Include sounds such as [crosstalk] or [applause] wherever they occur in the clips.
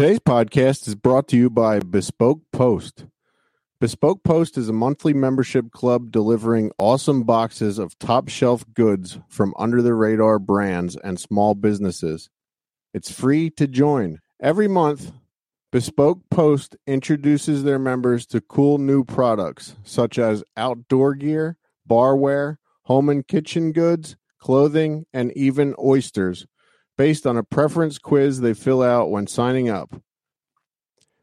Today's podcast is brought to you by Bespoke Post. Bespoke Post is a monthly membership club delivering awesome boxes of top shelf goods from under the radar brands and small businesses. It's free to join. Every month, Bespoke Post introduces their members to cool new products such as outdoor gear, barware, home and kitchen goods, clothing, and even oysters based on a preference quiz they fill out when signing up.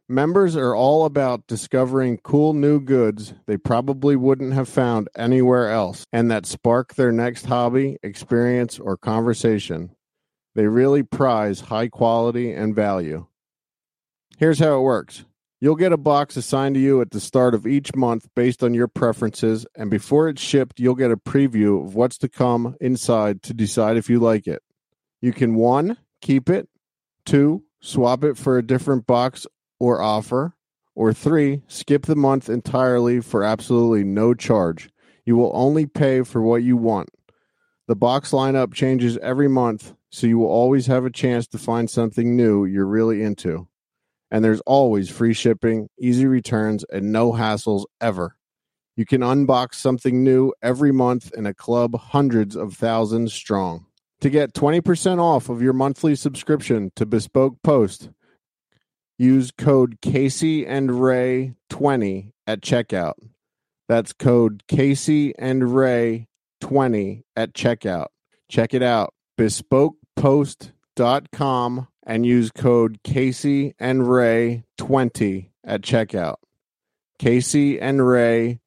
Members are all about discovering cool new goods they probably wouldn't have found anywhere else and that spark their next hobby, experience, or conversation. They really prize high quality and value. Here's how it works you'll get a box assigned to you at the start of each month based on your preferences, and before it's shipped, you'll get a preview of what's to come inside to decide if you like it. You can one, keep it, two, swap it for a different box or offer, or three, skip the month entirely for absolutely no charge. You will only pay for what you want. The box lineup changes every month, so you will always have a chance to find something new you're really into. And there's always free shipping, easy returns, and no hassles ever. You can unbox something new every month in a club hundreds of thousands strong. To get 20% off of your monthly subscription to Bespoke Post, use code Casey and Ray 20 at checkout. That's code Casey and Ray 20 at checkout. Check it out. BespokePost.com and use code Casey and Ray 20 at checkout. Casey and Ray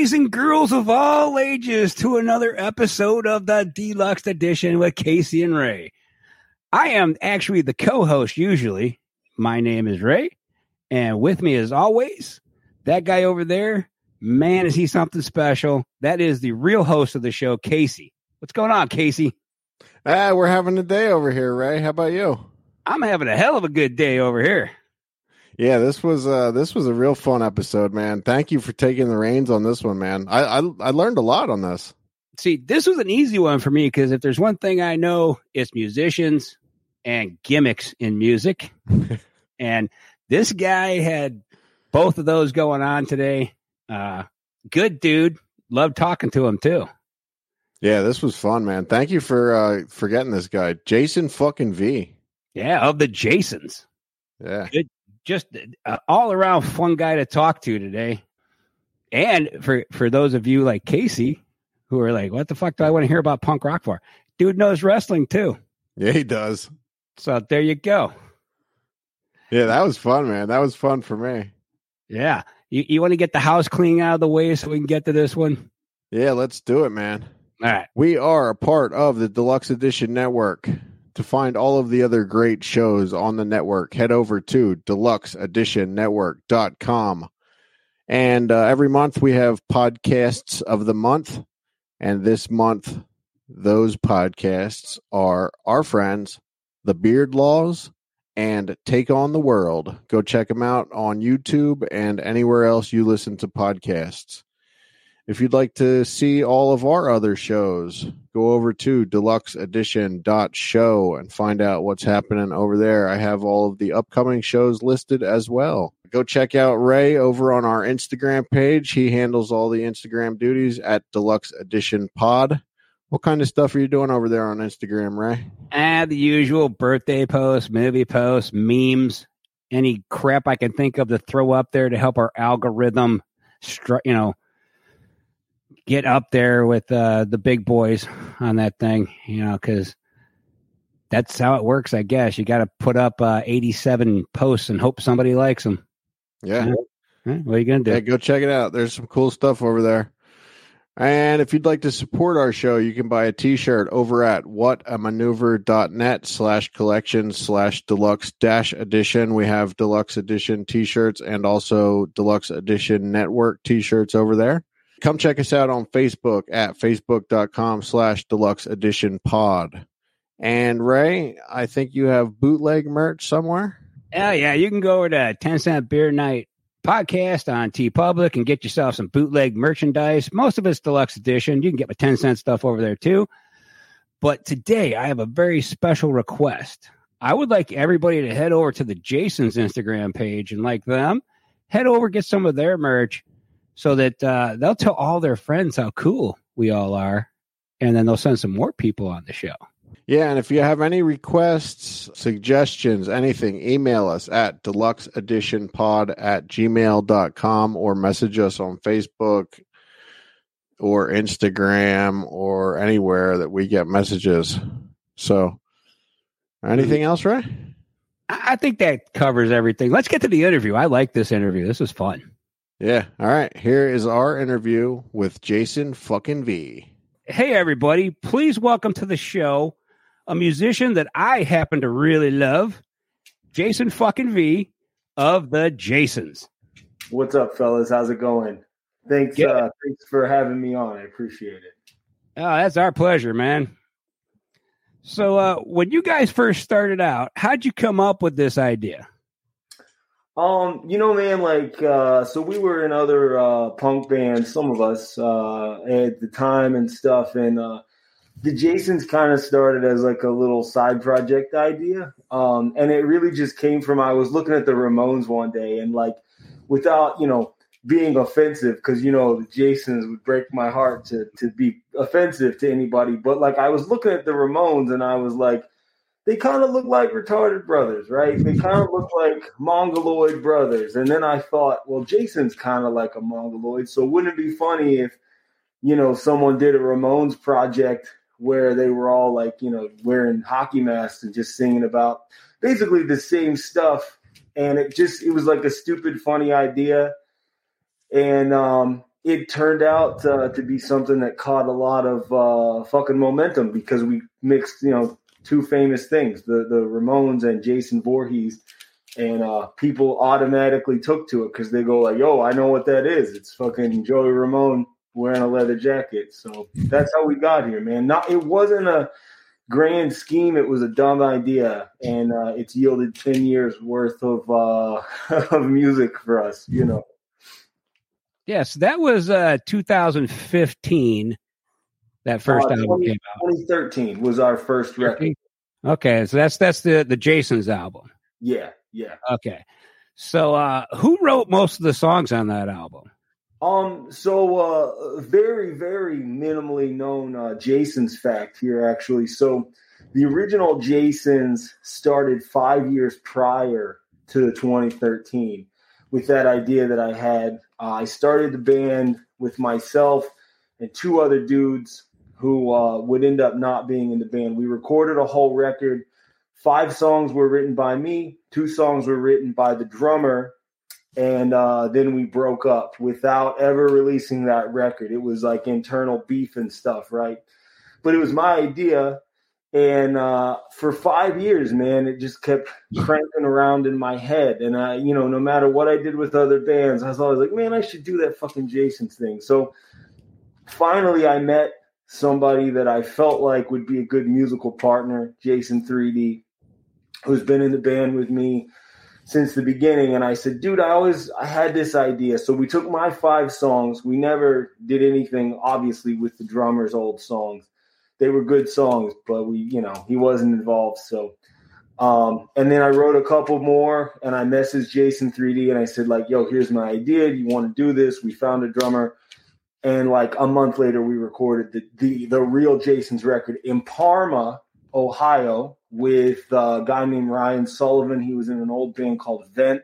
boys and girls of all ages, to another episode of the Deluxe Edition with Casey and Ray. I am actually the co host usually. My name is Ray, and with me, as always, that guy over there, man, is he something special? That is the real host of the show, Casey. What's going on, Casey? Ah, we're having a day over here, Ray. How about you? I'm having a hell of a good day over here. Yeah, this was uh this was a real fun episode, man. Thank you for taking the reins on this one, man. I I, I learned a lot on this. See, this was an easy one for me because if there's one thing I know, it's musicians and gimmicks in music. [laughs] and this guy had both of those going on today. Uh, good dude. Love talking to him too. Yeah, this was fun, man. Thank you for uh for getting this guy, Jason fucking V. Yeah, of the Jasons. Yeah, Good, just uh, all around fun guy to talk to today. And for for those of you like Casey who are like, what the fuck do I want to hear about punk rock for? Dude knows wrestling too. yeah, he does. So there you go. Yeah, that was fun, man. That was fun for me. Yeah. You, you want to get the house clean out of the way so we can get to this one? Yeah, let's do it, man. All right. We are a part of the Deluxe Edition Network. To find all of the other great shows on the network, head over to deluxeeditionnetwork.com. And uh, every month we have podcasts of the month. And this month, those podcasts are our friends, The Beard Laws and Take on the World. Go check them out on YouTube and anywhere else you listen to podcasts. If you'd like to see all of our other shows, go over to deluxe edition dot show and find out what's happening over there. I have all of the upcoming shows listed as well. Go check out Ray over on our Instagram page. He handles all the Instagram duties at Deluxe Edition Pod. What kind of stuff are you doing over there on Instagram, Ray? And the usual birthday posts, movie posts, memes, any crap I can think of to throw up there to help our algorithm, str- you know, get up there with uh, the big boys on that thing, you know, because that's how it works, I guess. You got to put up uh, 87 posts and hope somebody likes them. Yeah. What are you going to do? Yeah, go check it out. There's some cool stuff over there. And if you'd like to support our show, you can buy a t-shirt over at whatamaneuver.net slash collection slash deluxe dash edition. We have deluxe edition t-shirts and also deluxe edition network t-shirts over there. Come check us out on Facebook at facebook.com slash deluxe edition pod. And Ray, I think you have bootleg merch somewhere. Oh, yeah. You can go over to 10 Cent Beer Night podcast on TeePublic and get yourself some bootleg merchandise. Most of it's deluxe edition. You can get my 10 cent stuff over there too. But today I have a very special request. I would like everybody to head over to the Jason's Instagram page and like them, head over, get some of their merch so that uh, they'll tell all their friends how cool we all are. And then they'll send some more people on the show. Yeah, and if you have any requests, suggestions, anything, email us at deluxeeditionpod at gmail.com or message us on Facebook or Instagram or anywhere that we get messages. So, anything else, Ray? I think that covers everything. Let's get to the interview. I like this interview. This is fun. Yeah. All right. Here is our interview with Jason fucking V. Hey, everybody. Please welcome to the show a musician that I happen to really love, Jason fucking V of the Jasons. What's up, fellas? How's it going? Thanks, Yeah. uh, thanks for having me on. I appreciate it. Oh, that's our pleasure, man. So, uh, when you guys first started out, how'd you come up with this idea? Um, you know, man, like, uh, so we were in other uh, punk bands, some of us uh, at the time and stuff, and uh, the Jasons kind of started as like a little side project idea, um, and it really just came from I was looking at the Ramones one day, and like, without you know being offensive, because you know the Jasons would break my heart to to be offensive to anybody, but like I was looking at the Ramones, and I was like they kind of look like retarded brothers, right? They kind of look like mongoloid brothers. And then I thought, well, Jason's kind of like a mongoloid, so wouldn't it be funny if, you know, someone did a Ramones project where they were all like, you know, wearing hockey masks and just singing about basically the same stuff. And it just it was like a stupid, funny idea. And um it turned out uh, to be something that caught a lot of uh, fucking momentum because we mixed, you know, two famous things the the Ramones and Jason Voorhees, and uh, people automatically took to it because they go like, "Yo, I know what that is. It's fucking Joey Ramone wearing a leather jacket." So that's how we got here, man. Not it wasn't a grand scheme; it was a dumb idea, and uh, it's yielded ten years worth of uh, [laughs] of music for us. You know. Yes, that was uh, 2015. That first Uh, album 20 came out. 2013 was our first record. Okay, so that's that's the the Jasons album. Yeah, yeah. Okay, so uh, who wrote most of the songs on that album? Um, so uh very, very minimally known uh Jason's fact here actually. So the original Jasons started five years prior to 2013 with that idea that I had. Uh, I started the band with myself and two other dudes who uh, would end up not being in the band. We recorded a whole record. Five songs were written by me, two songs were written by the drummer, and uh, then we broke up without ever releasing that record. It was like internal beef and stuff, right? But it was my idea. And uh, for five years, man, it just kept cranking around in my head. And I, you know, no matter what I did with other bands, I was always like, man, I should do that fucking Jason's thing. So finally, I met somebody that I felt like would be a good musical partner, Jason 3D, who's been in the band with me since the beginning. And I said, dude, I always I had this idea. So we took my five songs. We never did anything, obviously, with the drummer's old songs. They were good songs, but we, you know, he wasn't involved. So um, and then I wrote a couple more and I messaged Jason 3D and I said, like, yo, here's my idea. Do you want to do this? We found a drummer. And like a month later we recorded the the, the real Jason's record in Parma, Ohio, with a guy named Ryan Sullivan. He was in an old band called Vent.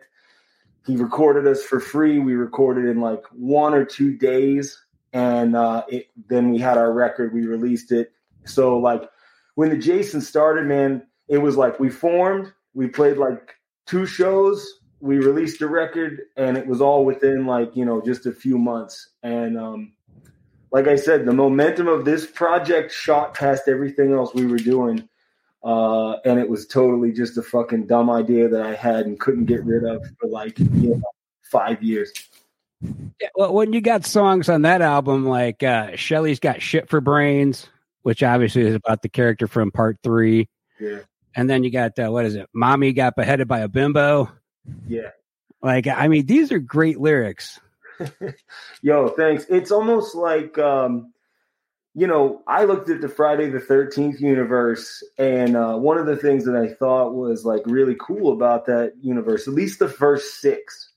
He recorded us for free. We recorded in like one or two days, and uh, it, then we had our record. We released it. So like when the Jason started, man, it was like we formed. We played like two shows. We released a record, and it was all within like you know just a few months. And um, like I said, the momentum of this project shot past everything else we were doing uh, and it was totally just a fucking dumb idea that I had and couldn't get rid of for like you know, five years. Yeah, well, when you got songs on that album like uh, Shelly's got shit for brains, which obviously is about the character from part three. Yeah. And then you got uh, what is it? Mommy got beheaded by a bimbo. Yeah. Like I mean, these are great lyrics. [laughs] Yo, thanks. It's almost like um, you know, I looked at the Friday the 13th universe, and uh, one of the things that I thought was like really cool about that universe, at least the first six.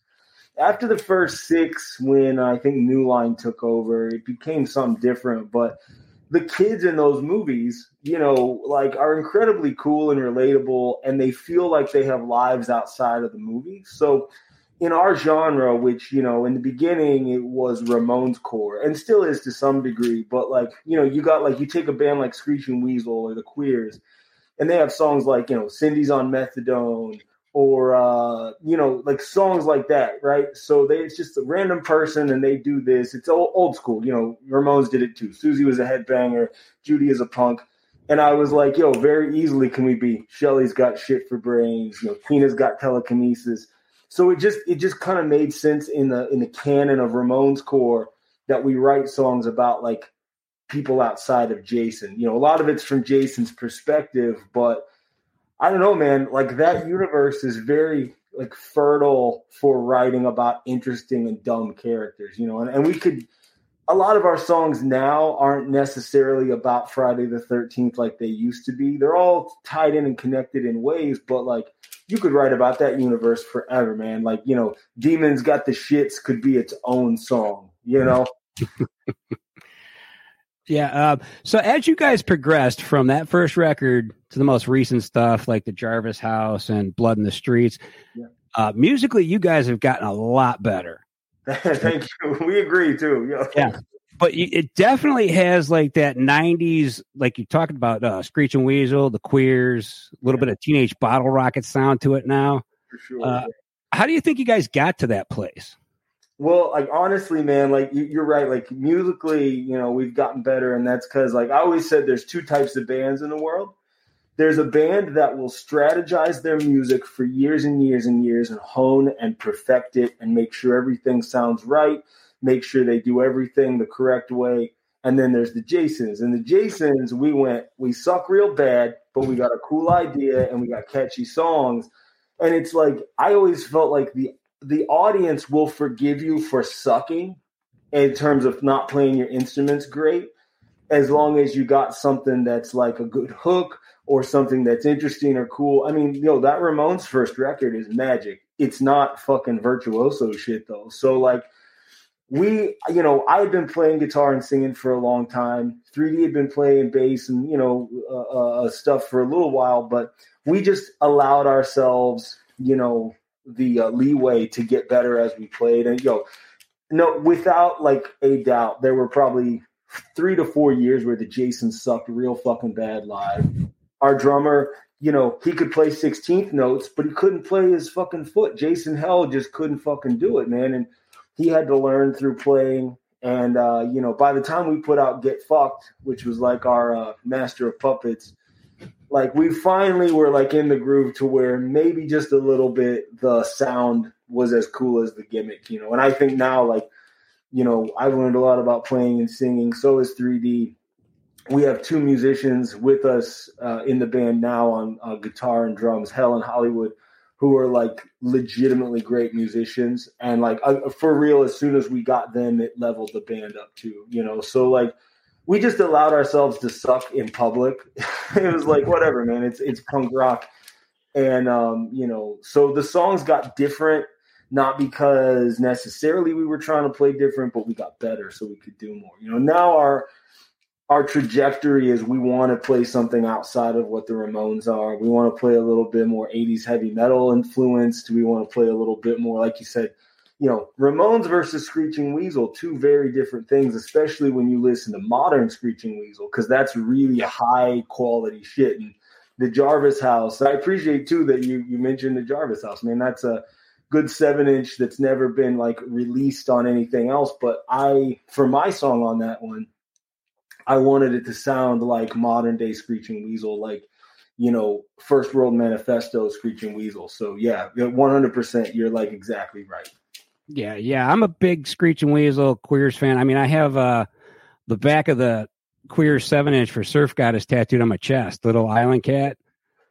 After the first six, when I think New Line took over, it became something different. But the kids in those movies, you know, like are incredibly cool and relatable, and they feel like they have lives outside of the movie. So in our genre, which you know, in the beginning it was Ramones core and still is to some degree, but like you know, you got like you take a band like Screeching Weasel or the Queers, and they have songs like you know Cindy's on Methadone or uh, you know like songs like that, right? So they it's just a random person and they do this. It's old, old school, you know. Ramones did it too. Susie was a headbanger, Judy is a punk. And I was like, yo, very easily can we be Shelly's got shit for brains, you know, Tina's got telekinesis so it just it just kind of made sense in the in the canon of Ramones core that we write songs about like people outside of Jason. You know, a lot of it's from Jason's perspective, but I don't know, man. Like that universe is very like fertile for writing about interesting and dumb characters. You know, and, and we could a lot of our songs now aren't necessarily about Friday the 13th like they used to be. They're all tied in and connected in ways, but like you could write about that universe forever, man. Like, you know, Demons Got the Shits could be its own song, you know? [laughs] yeah. Uh, so as you guys progressed from that first record to the most recent stuff like the Jarvis House and Blood in the Streets, yeah. uh, musically, you guys have gotten a lot better. [laughs] Thank you. We agree too. Yeah but it definitely has like that 90s like you talked about uh screeching weasel the queers a little yeah. bit of teenage bottle rocket sound to it now for sure uh, how do you think you guys got to that place well like honestly man like you're right like musically you know we've gotten better and that's because like i always said there's two types of bands in the world there's a band that will strategize their music for years and years and years and hone and perfect it and make sure everything sounds right make sure they do everything the correct way. And then there's the Jasons. And the Jasons, we went, we suck real bad, but we got a cool idea and we got catchy songs. And it's like I always felt like the the audience will forgive you for sucking in terms of not playing your instruments great, as long as you got something that's like a good hook or something that's interesting or cool. I mean, know, that Ramones first record is magic. It's not fucking virtuoso shit though. So like we, you know, I had been playing guitar and singing for a long time. 3D had been playing bass and, you know, uh, uh, stuff for a little while, but we just allowed ourselves, you know, the uh, leeway to get better as we played. And, yo, no, without like a doubt, there were probably three to four years where the Jason sucked real fucking bad live. Our drummer, you know, he could play 16th notes, but he couldn't play his fucking foot. Jason Hell just couldn't fucking do it, man. And he had to learn through playing. And uh, you know, by the time we put out "Get Fucked," which was like our uh, Master of Puppets, like we finally were like in the groove to where maybe just a little bit the sound was as cool as the gimmick, you know. And I think now, like, you know, I've learned a lot about playing and singing. So is 3D. We have two musicians with us uh, in the band now on uh, guitar and drums, Hell and Hollywood who are like legitimately great musicians and like uh, for real as soon as we got them it leveled the band up too you know so like we just allowed ourselves to suck in public [laughs] it was like whatever man it's it's punk rock and um you know so the songs got different not because necessarily we were trying to play different, but we got better so we could do more. You know, now our our trajectory is we want to play something outside of what the Ramones are. We want to play a little bit more 80s heavy metal influenced. We want to play a little bit more, like you said, you know, Ramones versus Screeching Weasel, two very different things, especially when you listen to modern Screeching Weasel, because that's really high quality shit. And the Jarvis House, I appreciate too that you you mentioned the Jarvis House. Man, that's a good seven inch that's never been like released on anything else. But I, for my song on that one, I wanted it to sound like modern day Screeching Weasel, like you know, First World Manifesto Screeching Weasel. So yeah, one hundred percent, you're like exactly right. Yeah, yeah. I'm a big Screeching Weasel Queers fan. I mean, I have uh the back of the Queer seven inch for Surf Goddess tattooed on my chest, little island cat.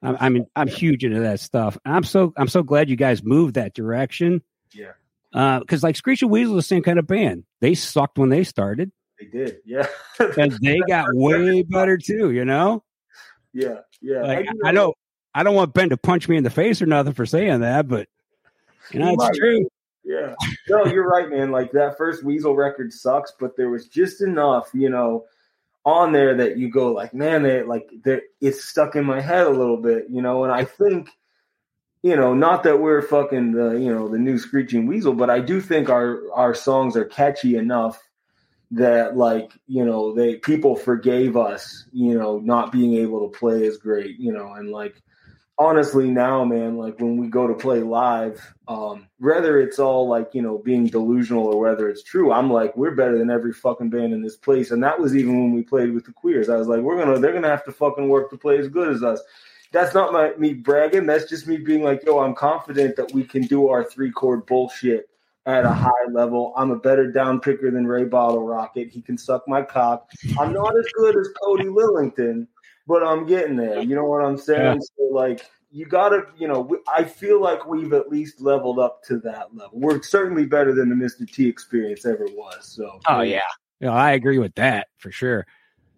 I, I mean, I'm huge into that stuff. And I'm so I'm so glad you guys moved that direction. Yeah. Uh because uh, like Screeching Weasel is the same kind of band. They sucked when they started. They did, yeah. and [laughs] they got way better too. You know. Yeah, yeah. Like, I, I know. I don't want Ben to punch me in the face or nothing for saying that, but you know, it's true. Yeah. [laughs] No, you're right, man. Like that first Weasel record sucks, but there was just enough, you know, on there that you go like, man, they like they it's stuck in my head a little bit, you know. And I think, you know, not that we're fucking the you know the new Screeching Weasel, but I do think our our songs are catchy enough that like you know they people forgave us, you know, not being able to play as great, you know, and like honestly now man like when we go to play live um whether it's all like you know being delusional or whether it's true i'm like we're better than every fucking band in this place and that was even when we played with the queers i was like we're gonna they're gonna have to fucking work to play as good as us that's not my me bragging that's just me being like yo i'm confident that we can do our three chord bullshit at a high level. I'm a better down picker than Ray Bottle Rocket. He can suck my cock. I'm not as good as Cody Lillington, but I'm getting there. You know what I'm saying? Yeah. So like you got to, you know, I feel like we've at least leveled up to that level. We're certainly better than the Mr. T experience ever was. So, oh yeah, yeah, I agree with that for sure.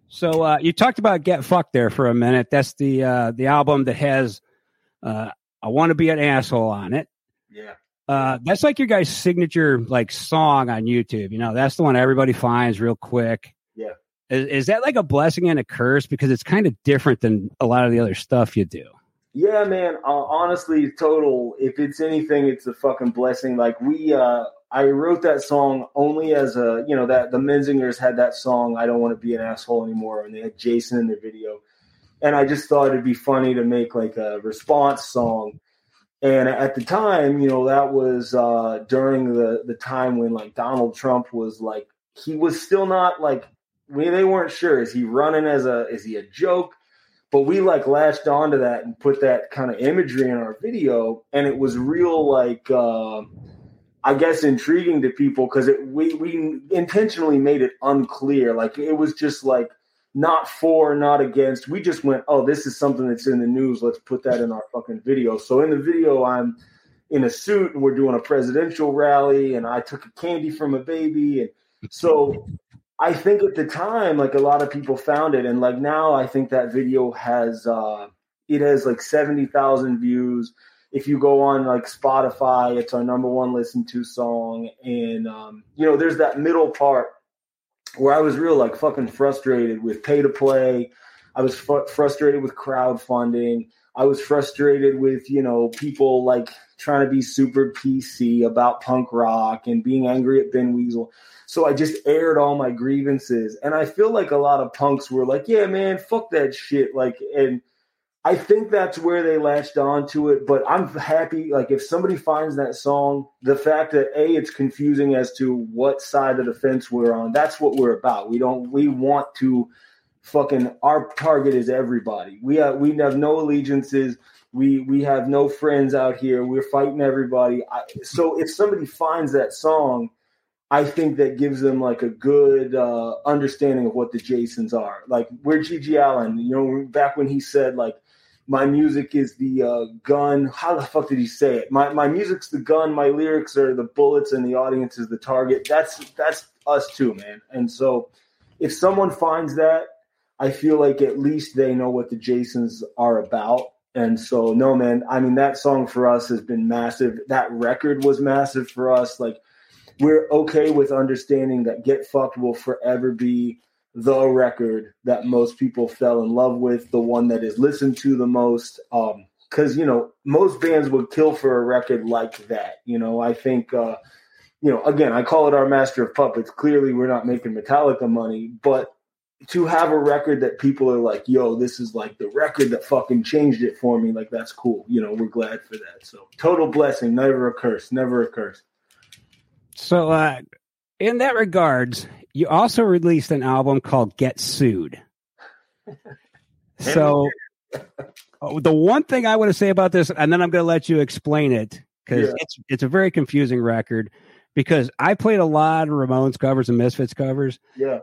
So uh, you talked about Get Fucked there for a minute. That's the uh, the album that has uh, I want to be an asshole on it. Yeah. Uh, that's like your guys' signature like song on YouTube. You know, that's the one everybody finds real quick. Yeah. Is, is that like a blessing and a curse because it's kind of different than a lot of the other stuff you do? Yeah, man. Uh, honestly, total. If it's anything, it's a fucking blessing. Like we, uh, I wrote that song only as a, you know, that the Menzingers had that song. I don't want to be an asshole anymore, and they had Jason in their video, and I just thought it'd be funny to make like a response song. And at the time, you know, that was uh, during the the time when like Donald Trump was like he was still not like we they weren't sure. Is he running as a is he a joke? But we like latched onto that and put that kind of imagery in our video and it was real like uh, i guess intriguing to people because it we we intentionally made it unclear. Like it was just like not for not against. We just went oh this is something that's in the news. Let's put that in our fucking video. So in the video i'm in a suit and we're doing a presidential rally and i took a candy from a baby and so I think at the time, like a lot of people found it, and like now, I think that video has uh, it has like seventy thousand views. If you go on like Spotify, it's our number one listened to song, and um, you know, there's that middle part where I was real like fucking frustrated with pay to play. I was fu- frustrated with crowdfunding. I was frustrated with you know people like trying to be super PC about punk rock and being angry at Ben Weasel. So I just aired all my grievances. And I feel like a lot of punks were like, yeah, man, fuck that shit. Like, and I think that's where they latched on to it. But I'm happy. Like, if somebody finds that song, the fact that A, it's confusing as to what side of the fence we're on, that's what we're about. We don't, we want to fucking, our target is everybody. We have, we have no allegiances. We, we have no friends out here. We're fighting everybody. I, so if somebody finds that song, I think that gives them like a good uh, understanding of what the Jasons are. Like we're GG Allin, you know, back when he said like my music is the uh, gun. How the fuck did he say it? My my music's the gun. My lyrics are the bullets, and the audience is the target. That's that's us too, man. And so, if someone finds that, I feel like at least they know what the Jasons are about. And so, no, man, I mean, that song for us has been massive. That record was massive for us. Like, we're okay with understanding that Get Fucked will forever be the record that most people fell in love with, the one that is listened to the most. Um, because you know most bands would kill for a record like that. You know, I think uh, you know again, I call it our master of puppets. Clearly, we're not making Metallica money, but to have a record that people are like, "Yo, this is like the record that fucking changed it for me," like that's cool. You know, we're glad for that. So total blessing, never a curse, never a curse. So, uh, in that regards, you also released an album called Get Sued. [laughs] so Oh, the one thing I want to say about this, and then I'm going to let you explain it because yeah. it's it's a very confusing record. Because I played a lot of Ramones covers and Misfits covers, yeah,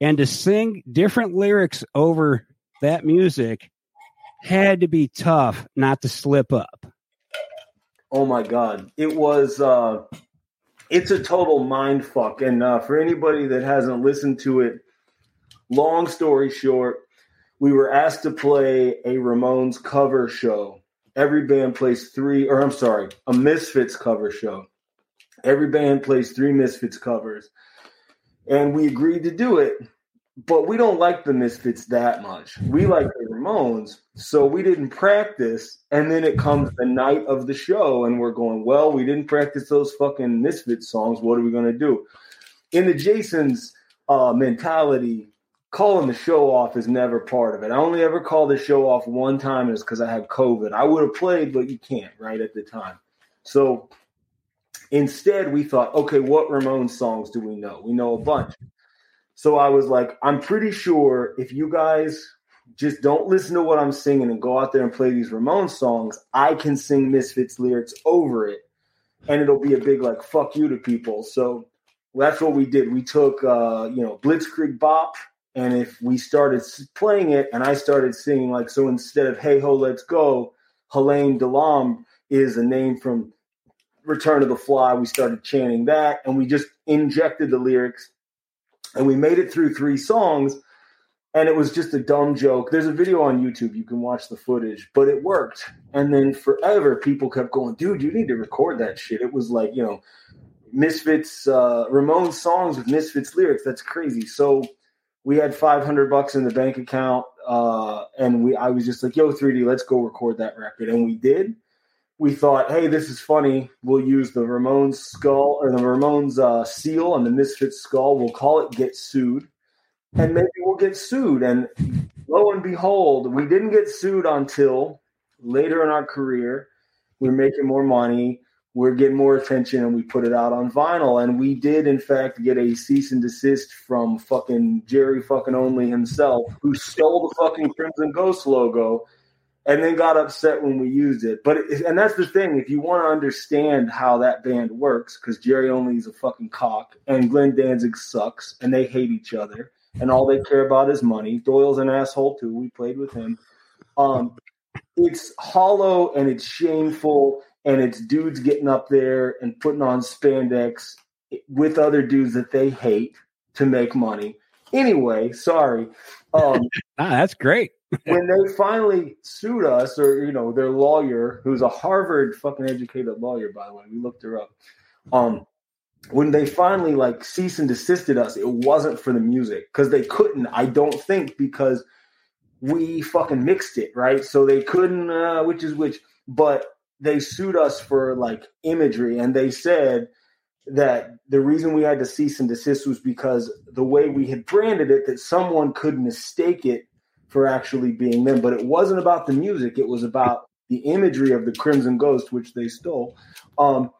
and to sing different lyrics over that music had to be tough not to slip up. Oh my god, it was. uh It's a total mind fuck, and uh, for anybody that hasn't listened to it, long story short, we were asked to play a Ramones cover show. Every band plays three, or I'm sorry, a Misfits cover show. Every band plays three Misfits covers. And we agreed to do it, but we don't like the Misfits that much. We like the Ramones. So we didn't practice. And then it comes the night of the show, and we're going, well, we didn't practice those fucking Misfits songs. What are we going to do? In the Jason's uh, mentality, calling the show off is never part of it. I only ever called the show off one time is because I had COVID. I would have played, but you can't, right, at the time. So instead, we thought, okay, what Ramones songs do we know? We know a bunch. So I was like, I'm pretty sure if you guys just don't listen to what I'm singing and go out there and play these Ramones songs, I can sing Misfits lyrics over it. And it'll be a big like fuck you to people. So that's what we did. We took uh, you know, Blitzkrieg Bop and if we started playing it and I started singing, like, so instead of Hey Ho, Let's Go, Helene Delambre is a name from Return of the Fly. We started chanting that and we just injected the lyrics and we made it through three songs. And it was just a dumb joke. There's a video on YouTube. You can watch the footage, but it worked. And then forever, people kept going, dude, you need to record that shit. It was like, you know, Misfits, uh, Ramones songs with Misfits lyrics. That's crazy. So, we had 500 bucks in the bank account uh, and we I was just like, "Yo, 3D, let's go record that record." And we did. We thought, "Hey, this is funny. We'll use the Ramones skull or the Ramones uh, seal and the Misfits skull. We'll call it Get Sued." And maybe we'll get sued. And lo and behold, we didn't get sued until later in our career. We we're making more money we're getting more attention and we put it out on vinyl. And we did, in fact, get a cease and desist from fucking Jerry fucking Only himself, who stole the fucking Crimson Ghost logo and then got upset when we used it. But, it, and that's the thing, if you want to understand how that band works, because Jerry Only is a fucking cock and Glenn Danzig sucks and they hate each other and all they care about is money. Doyle's an asshole too. We played with him. Um, it's hollow and it's shameful and it's dudes getting up there and putting on spandex with other dudes that they hate to make money. Anyway, sorry. Um, [laughs] ah, that's great. [laughs] when they finally sued us, or you know, their lawyer, who's a Harvard fucking educated lawyer, by the way, we looked her up. Um, when they finally like cease and desisted us, it wasn't for the music because they couldn't. I don't think because we fucking mixed it right, so they couldn't. Uh, which is which, but they sued us for like imagery and they said that the reason we had to cease and desist was because the way we had branded it that someone could mistake it for actually being them but it wasn't about the music it was about the imagery of the crimson ghost which they stole um,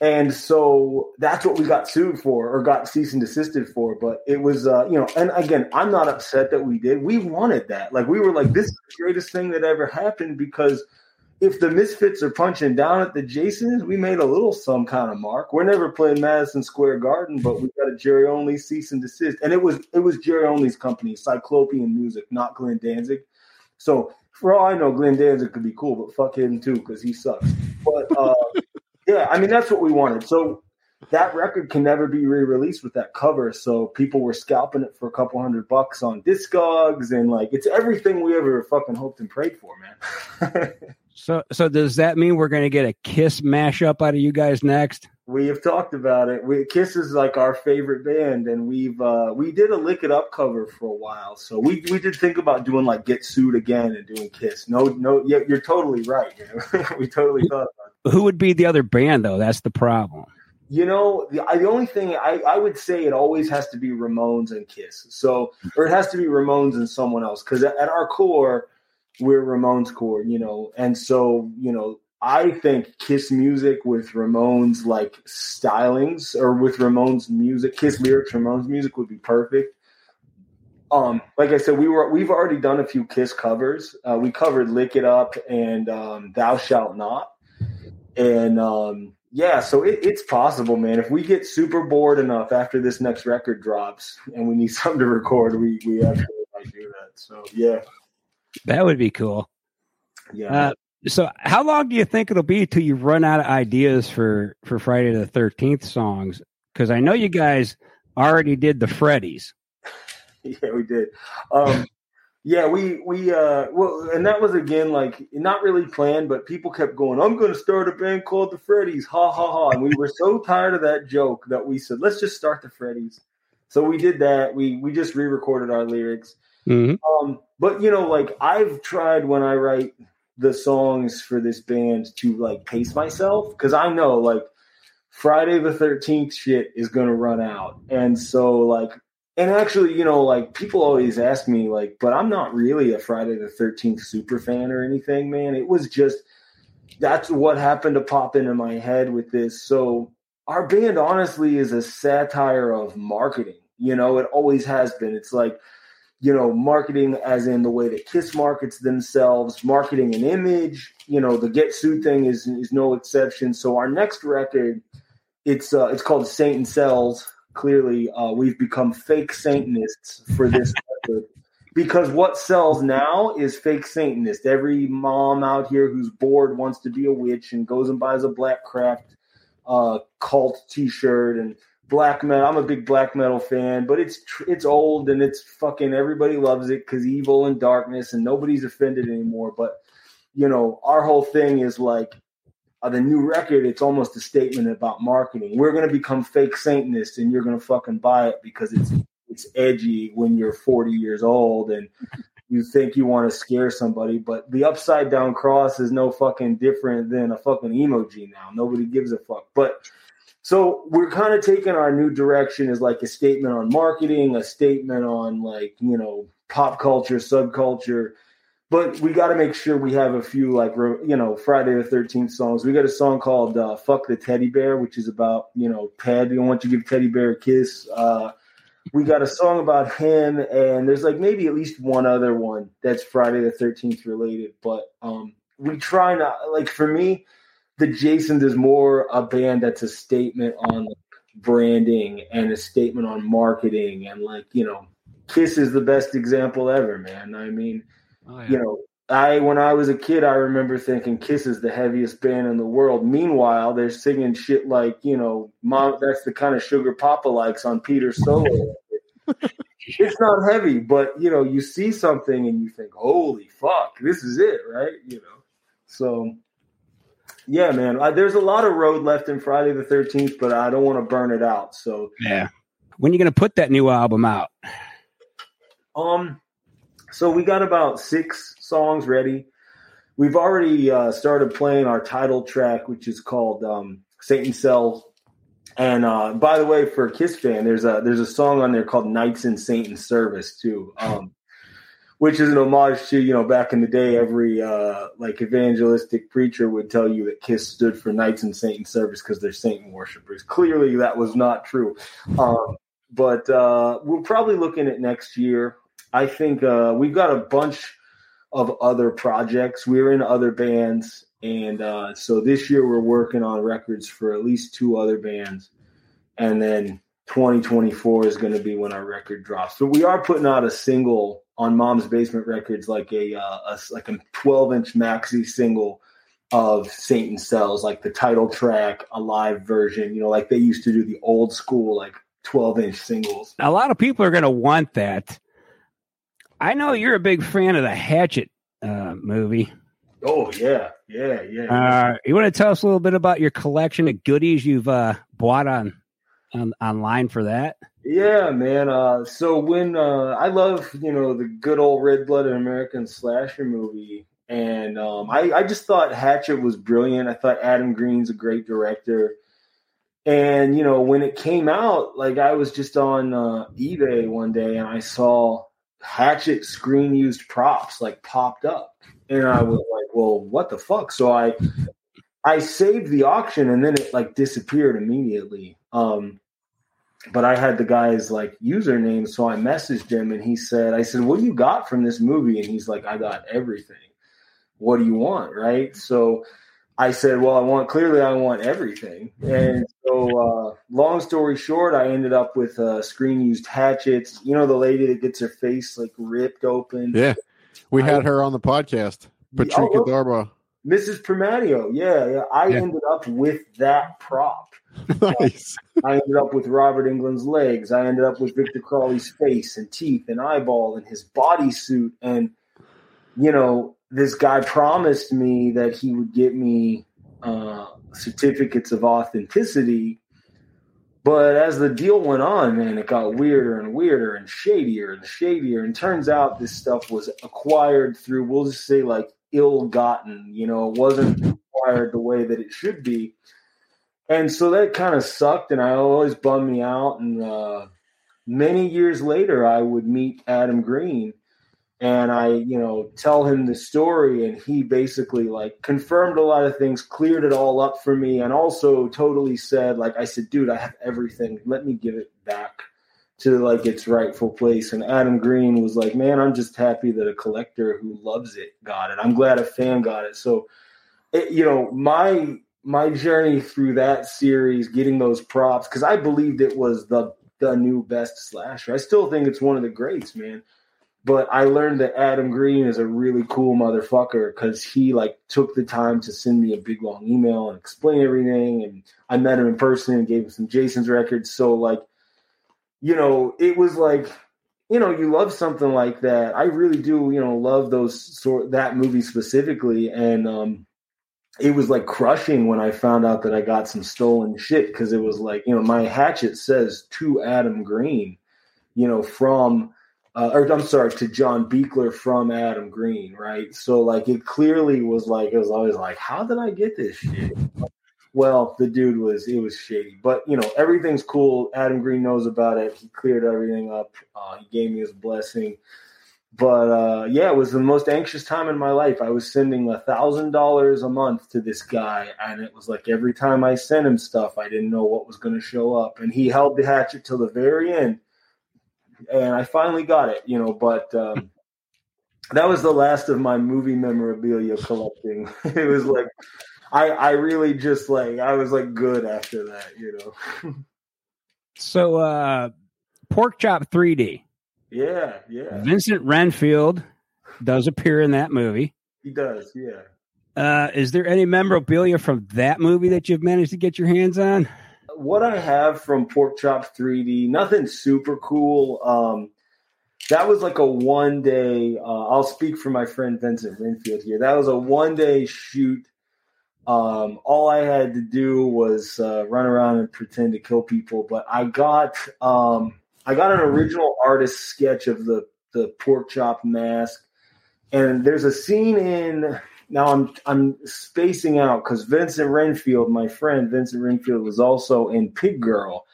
and so that's what we got sued for or got cease and desisted for but it was uh, you know and again i'm not upset that we did we wanted that like we were like this is the greatest thing that ever happened because if the Misfits are punching down at the Jasons, we made a little some kind of mark. We're never playing Madison Square Garden, but we got a Jerry Only cease and desist, and it was it was Jerry Only's company, Cyclopean Music, not Glenn Danzig. So for all I know, Glenn Danzig could be cool, but fuck him too because he sucks. But uh, yeah, I mean that's what we wanted. So that record can never be re-released with that cover. So people were scalping it for a couple hundred bucks on Discogs, and like it's everything we ever fucking hoped and prayed for, man. [laughs] so, so does that mean we're going to get a Kiss mashup out of you guys next? We have talked about it. We, Kiss is like our favorite band, and we've uh, we did a Lick It Up cover for a while. So we we did think about doing like Get Sued again and doing Kiss. No, no, yeah, you're totally right. You [laughs] know? we totally thought about. Who would be the other band though? That's the problem. You know, the, the only thing I, I would say it always has to be Ramones and Kiss. So, or it has to be Ramones and someone else. Because at, at our core, we're Ramones core, you know. And so, you know, I think Kiss music with Ramones like stylings or with Ramones music, Kiss lyrics, Ramones music would be perfect. Um, like I said, we were we've already done a few Kiss covers. Uh, we covered "Lick It Up" and um, "Thou Shalt Not," and um, yeah, so it, it's possible, man. If we get super bored enough after this next record drops and we need [laughs] something to record, we we actually might do that. So yeah, that would be cool. Yeah. Uh, so how long do you think it'll be till you run out of ideas for for Friday the Thirteenth songs? Because I know you guys already did the Freddy's. [laughs] yeah, we did. Um, yeah, we we uh well, and that was again like not really planned, but people kept going. I'm going to start a band called the Freddies, ha ha ha! And we were so tired of that joke that we said, let's just start the Freddies. So we did that. We we just re-recorded our lyrics. Mm-hmm. Um, but you know, like I've tried when I write the songs for this band to like pace myself because I know like Friday the Thirteenth shit is going to run out, and so like and actually, you know, like people always ask me, like, but I'm not really a Friday the 13th super fan or anything, man. It was just that's what happened to pop into my head with this. So, our band honestly is a satire of marketing. You know, it always has been. It's like, you know, marketing as in the way that Kiss markets themselves, marketing an image. You know, the Get Sued thing is is no exception. So, our next record, it's uh, it's called Satan Sells clearly uh, we've become fake Satanists for this because what sells now is fake Satanist. Every mom out here who's bored wants to be a witch and goes and buys a black craft uh, cult T-shirt and black metal. I'm a big black metal fan, but it's it's old and it's fucking everybody loves it because evil and darkness and nobody's offended anymore. But you know, our whole thing is like uh, the new record, it's almost a statement about marketing. We're going to become fake Satanists, and you're going to fucking buy it because it's it's edgy when you're 40 years old and [laughs] you think you want to scare somebody. But the upside down cross is no fucking different than a fucking emoji now. Nobody gives a fuck. But so we're kind of taking our new direction as like a statement on marketing, a statement on like you know pop culture, subculture but we got to make sure we have a few like you know Friday the Thirteenth songs. We got a song called uh, "Fuck the Teddy Bear," which is about you know Pad. You want to give Teddy Bear a kiss. Uh, we got a song about him, and there's like maybe at least one other one that's Friday the Thirteenth related. But um, we try not like for me, the Jasons is more a band that's a statement on branding and a statement on marketing, and like you know, Kiss is the best example ever, man. I mean Oh, yeah. You know, I when I was a kid, I remember thinking Kiss is the heaviest band in the world. Meanwhile, they're singing shit like you know, mom. That's the kind of sugar Papa likes on Peter solo. [laughs] it's not heavy, but you know, you see something and you think, "Holy fuck, this is it!" Right? You know, so yeah, man. I, there's a lot of road left in Friday the Thirteenth, but I don't want to burn it out. So yeah, when are you going to put that new album out? Um, so we got about six songs ready. We've already uh, started playing our title track, which is called um, Satan Sells. And uh, by the way, for Kiss fan, there's a there's a song on there called "Knights in Satan's Service" too, um, which is an homage to you know back in the day, every uh, like evangelistic preacher would tell you that Kiss stood for Knights in Satan's Service because they're Satan worshippers. Clearly, that was not true. Um, but uh, we're probably looking at next year. I think uh, we've got a bunch of other projects. We're in other bands, and uh, so this year we're working on records for at least two other bands, and then 2024 is going to be when our record drops. So we are putting out a single on Mom's Basement Records, like a, uh, a like a 12 inch maxi single of Satan Sells, like the title track, a live version, you know, like they used to do the old school, like 12 inch singles. A lot of people are going to want that. I know you're a big fan of the Hatchet uh, movie. Oh, yeah. Yeah. Yeah. Uh, you want to tell us a little bit about your collection of goodies you've uh, bought on, on online for that? Yeah, man. Uh, so when uh, I love, you know, the good old red blooded American slasher movie, and um, I, I just thought Hatchet was brilliant. I thought Adam Green's a great director. And you know, when it came out, like I was just on uh, eBay one day and I saw Hatchet screen used props like popped up, and I was like, "Well, what the fuck?" So I I saved the auction and then it like disappeared immediately. Um, but I had the guy's like username, so I messaged him and he said, "I said, what do you got from this movie?" And he's like, "I got everything. What do you want?" Right? So I said, "Well, I want clearly I want everything." And so, uh, long story short, I ended up with uh, screen used hatchets. You know, the lady that gets her face like ripped open. Yeah, we had her on the podcast, Patricia oh, Darbo. Mrs. Permatteo. Yeah, yeah. I yeah. ended up with that prop. [laughs] nice. I ended up with Robert Englund's legs. I ended up with Victor Crowley's face and teeth and eyeball and his bodysuit. And, you know, this guy promised me that he would get me uh, certificates of authenticity. But as the deal went on, man, it got weirder and weirder and shadier and shadier. And turns out this stuff was acquired through, we'll just say, like ill gotten. You know, it wasn't acquired the way that it should be and so that kind of sucked, and I always bummed me out. And uh, many years later, I would meet Adam Green, and I, you know, tell him the story, and he basically like confirmed a lot of things, cleared it all up for me, and also totally said, like, I said, dude, I have everything. Let me give it back to like its rightful place. And Adam Green was like, man, I'm just happy that a collector who loves it got it. I'm glad a fan got it. So, it, you know, my my journey through that series, getting those props, because I believed it was the the new best slasher. I still think it's one of the greats, man. But I learned that Adam Green is a really cool motherfucker because he like took the time to send me a big long email and explain everything. And I met him in person and gave him some Jason's records. So like, you know, it was like, you know, you love something like that. I really do, you know, love those sort that movie specifically. And um, it was like crushing when I found out that I got some stolen shit because it was like, you know, my hatchet says to Adam Green, you know, from, uh, or I'm sorry, to John Beekler from Adam Green, right? So like it clearly was like, it was always like, how did I get this shit? Well, the dude was, it was shady, but you know, everything's cool. Adam Green knows about it. He cleared everything up. Uh, he gave me his blessing but uh, yeah, it was the most anxious time in my life. I was sending a thousand dollars a month to this guy, and it was like every time I sent him stuff, I didn't know what was going to show up, and he held the hatchet till the very end, and I finally got it, you know. But um, [laughs] that was the last of my movie memorabilia collecting. [laughs] it was like I, I really just like I was like good after that, you know. so, uh, pork chop 3D. Yeah, yeah. Vincent Renfield does appear in that movie. He does, yeah. Uh, is there any memorabilia from that movie that you've managed to get your hands on? What I have from Pork Chop 3D, nothing super cool. Um, that was like a one day. Uh, I'll speak for my friend Vincent Renfield here. That was a one day shoot. Um, all I had to do was uh, run around and pretend to kill people, but I got um, I got an original artist sketch of the the pork chop mask, and there's a scene in. Now I'm I'm spacing out because Vincent Renfield, my friend Vincent Renfield, was also in Pig Girl,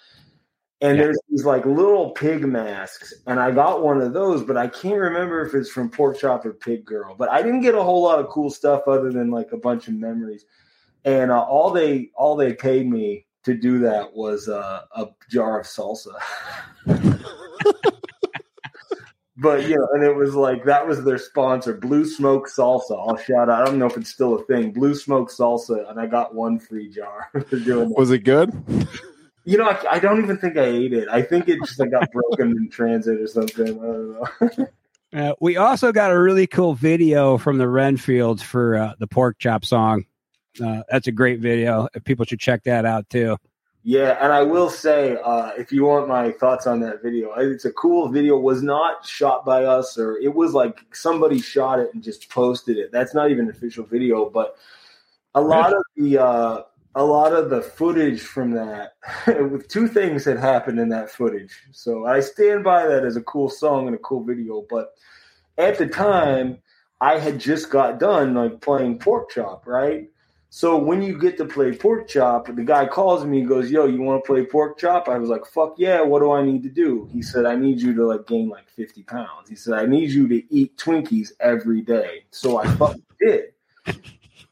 and yeah. there's these like little pig masks, and I got one of those, but I can't remember if it's from Pork Chop or Pig Girl. But I didn't get a whole lot of cool stuff other than like a bunch of memories, and uh, all they all they paid me to do that was uh, a jar of salsa. [laughs] [laughs] but you know, and it was like that was their sponsor, Blue Smoke Salsa. I'll shout out. I don't know if it's still a thing, Blue Smoke Salsa, and I got one free jar [laughs] for doing that. Was it good? You know, I, I, don't even think I ate it. I think it just like, got broken in transit or something. I don't know. [laughs] Uh, we also got a really cool video from the Renfields for uh, the pork chop song. uh, that's a great video. People should check that out too. Yeah, and I will say, uh, if you want my thoughts on that video, it's a cool video. Was not shot by us, or it was like somebody shot it and just posted it. That's not even an official video, but a lot of the uh, a lot of the footage from that, [laughs] with two things had happened in that footage. So I stand by that as a cool song and a cool video. But at the time, I had just got done like playing pork chop, right? So when you get to play pork chop, the guy calls me goes, Yo, you want to play pork chop? I was like, Fuck yeah, what do I need to do? He said, I need you to like gain like 50 pounds. He said, I need you to eat Twinkies every day. So I fucking did.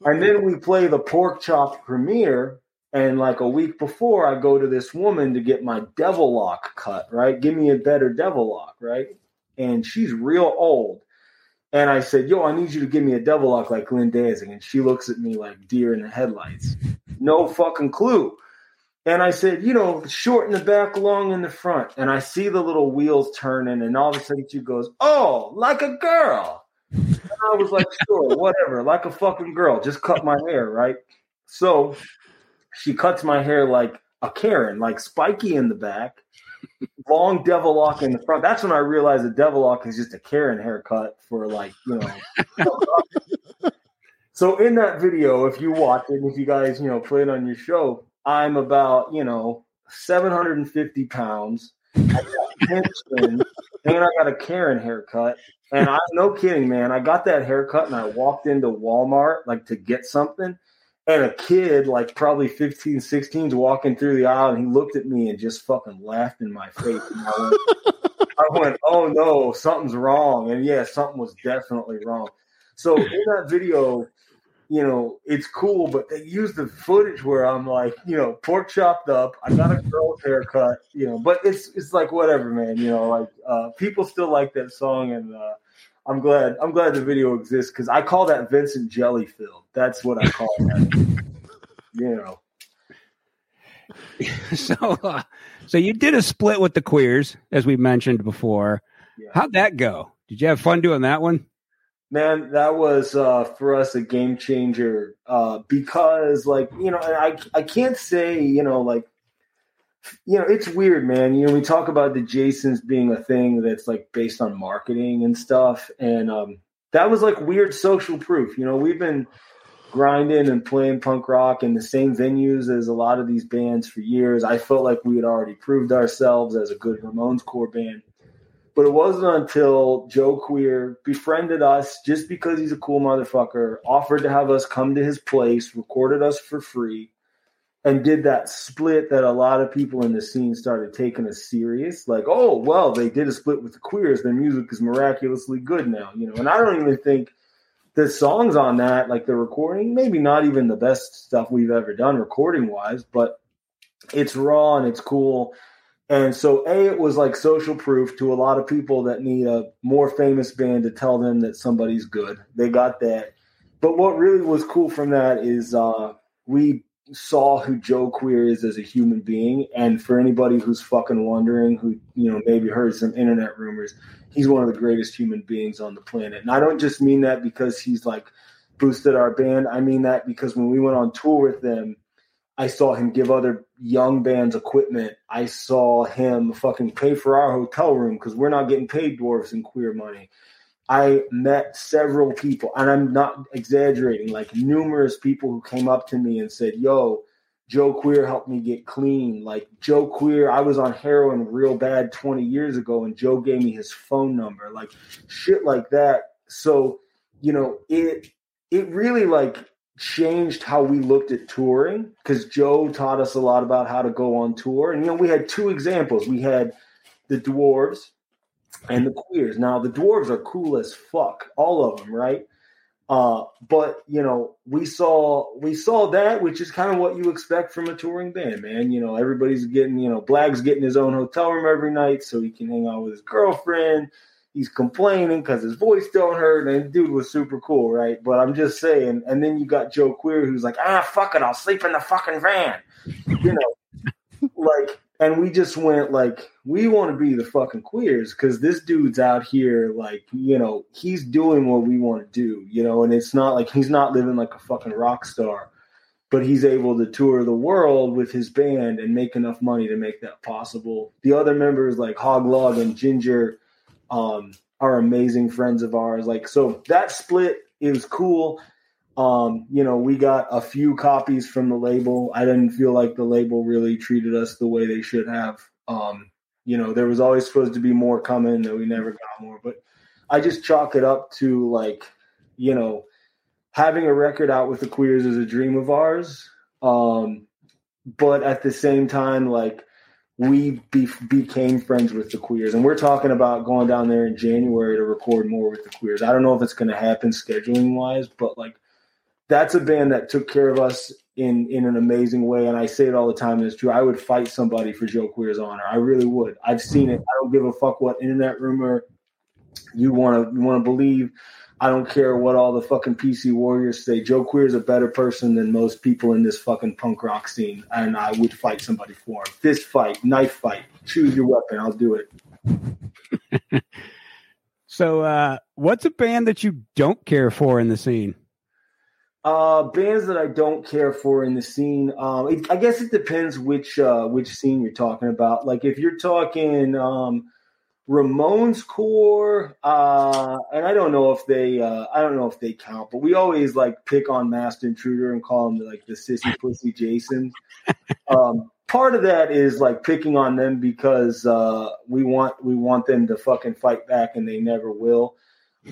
And then we play the pork chop premiere. And like a week before, I go to this woman to get my devil lock cut, right? Give me a better devil lock, right? And she's real old. And I said, Yo, I need you to give me a devil lock like Glenn Danzig. And she looks at me like deer in the headlights. No fucking clue. And I said, You know, short in the back, long in the front. And I see the little wheels turning. And all of a sudden she goes, Oh, like a girl. And I was like, Sure, [laughs] whatever, like a fucking girl. Just cut my hair, right? So she cuts my hair like a Karen, like spiky in the back long devil lock in the front. That's when I realized the devil lock is just a Karen haircut for like, you know. [laughs] so in that video, if you watch it, if you guys, you know, play it on your show, I'm about, you know, 750 pounds. I and I got a Karen haircut. And I'm no kidding, man. I got that haircut and I walked into Walmart like to get something and a kid like probably 15 16 is walking through the aisle and he looked at me and just fucking laughed in my face. I went, I went, oh no something's wrong. And yeah something was definitely wrong. So in that video you know it's cool but they use the footage where i'm like you know pork chopped up i got a girl's haircut you know but it's it's like whatever man you know like uh, people still like that song and uh, I'm glad. I'm glad the video exists because I call that Vincent Jellyfield. That's what I call that. [laughs] you know. [laughs] So, uh, so you did a split with the queers, as we mentioned before. Yeah. How'd that go? Did you have fun doing that one? Man, that was uh, for us a game changer uh, because, like, you know, I I can't say, you know, like you know, it's weird, man. You know, we talk about the Jasons being a thing that's like based on marketing and stuff, and um, that was like weird social proof. You know, we've been grinding and playing punk rock in the same venues as a lot of these bands for years. I felt like we had already proved ourselves as a good Ramones core band. But it wasn't until Joe Queer befriended us just because he's a cool motherfucker, offered to have us come to his place, recorded us for free and did that split that a lot of people in the scene started taking us serious. Like, oh, well, they did a split with the queers. Their music is miraculously good now, you know. And I don't even think the songs on that, like the recording, maybe not even the best stuff we've ever done recording wise, but it's raw and it's cool. And so, A, it was like social proof to a lot of people that need a more famous band to tell them that somebody's good. They got that. But what really was cool from that is uh, we saw who Joe Queer is as a human being. And for anybody who's fucking wondering, who, you know, maybe heard some internet rumors, he's one of the greatest human beings on the planet. And I don't just mean that because he's like boosted our band. I mean that because when we went on tour with them, I saw him give other young bands equipment. I saw him fucking pay for our hotel room because we're not getting paid dwarves and queer money. I met several people, and I'm not exaggerating, like numerous people who came up to me and said, Yo, Joe Queer helped me get clean. Like Joe Queer, I was on heroin real bad 20 years ago, and Joe gave me his phone number, like shit like that. So, you know, it it really like changed how we looked at touring because Joe taught us a lot about how to go on tour. And you know, we had two examples. We had the dwarves and the queers. Now the dwarves are cool as fuck, all of them, right? Uh, but you know, we saw we saw that, which is kind of what you expect from a touring band, man. You know, everybody's getting, you know, Blag's getting his own hotel room every night so he can hang out with his girlfriend. He's complaining because his voice don't hurt, and dude was super cool, right? But I'm just saying. And then you got Joe Queer, who's like, ah, fuck it, I'll sleep in the fucking van, you know, [laughs] like and we just went like we want to be the fucking queers because this dude's out here like you know he's doing what we want to do you know and it's not like he's not living like a fucking rock star but he's able to tour the world with his band and make enough money to make that possible. The other members like Hog Log and Ginger um, are amazing friends of ours. Like so that split is cool. Um, you know, we got a few copies from the label. I didn't feel like the label really treated us the way they should have. Um, you know, there was always supposed to be more coming, that we never got more. But I just chalk it up to like, you know, having a record out with the queers is a dream of ours. Um, but at the same time, like we be- became friends with the queers, and we're talking about going down there in January to record more with the queers. I don't know if it's going to happen scheduling wise, but like that's a band that took care of us in in an amazing way. And I say it all the time, and it's true. I would fight somebody for Joe Queer's honor. I really would. I've seen it. I don't give a fuck what internet rumor you want to you want to believe. I don't care what all the fucking PC warriors say. Joe Queer is a better person than most people in this fucking punk rock scene, and I would fight somebody for him. Fist fight, knife fight, choose your weapon. I'll do it. [laughs] so, uh, what's a band that you don't care for in the scene? Uh, bands that I don't care for in the scene. Um, it, I guess it depends which uh, which scene you're talking about. Like if you're talking um, Ramones core, uh, and I don't know if they, uh, I don't know if they count, but we always like pick on Masked Intruder and call them like the sissy pussy Jason. [laughs] um, part of that is like picking on them because uh, we want we want them to fucking fight back, and they never will.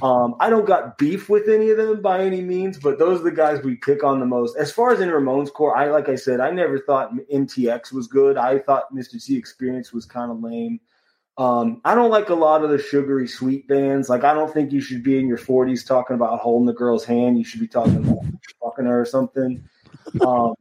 Um, I don't got beef with any of them by any means, but those are the guys we pick on the most. As far as in Ramones core, I like I said, I never thought MTX was good. I thought Mr. T Experience was kind of lame. Um, I don't like a lot of the sugary sweet bands. Like I don't think you should be in your 40s talking about holding the girl's hand. You should be talking about [laughs] fucking her or something. Um,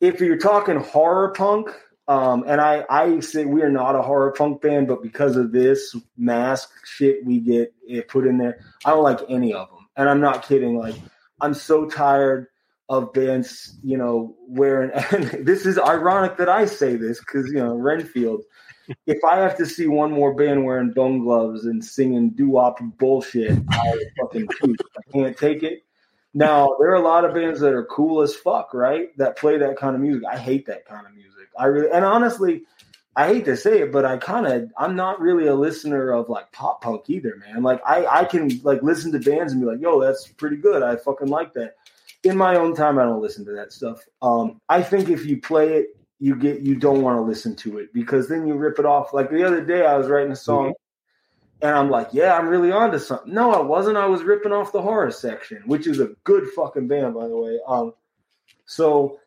if you're talking horror punk, um, and I, I say we are not a horror punk band, but because of this mask shit we get it put in there, I don't like any of them. And I'm not kidding. Like I'm so tired of bands, you know, wearing. [laughs] And this is ironic that I say this because you know Renfield [laughs] if I have to see one more band wearing bone gloves and singing doo wop bullshit, I fucking. I can't take it. Now there are a lot of bands that are cool as fuck, right? That play that kind of music. I hate that kind of music. I really and honestly, I hate to say it, but I kind of I'm not really a listener of like pop punk either, man. Like I I can like listen to bands and be like, yo, that's pretty good. I fucking like that. In my own time, I don't listen to that stuff. Um, I think if you play it you get you don't want to listen to it because then you rip it off. Like the other day, I was writing a song, mm-hmm. and I'm like, "Yeah, I'm really onto something." No, I wasn't. I was ripping off the horror section, which is a good fucking band, by the way. Um, so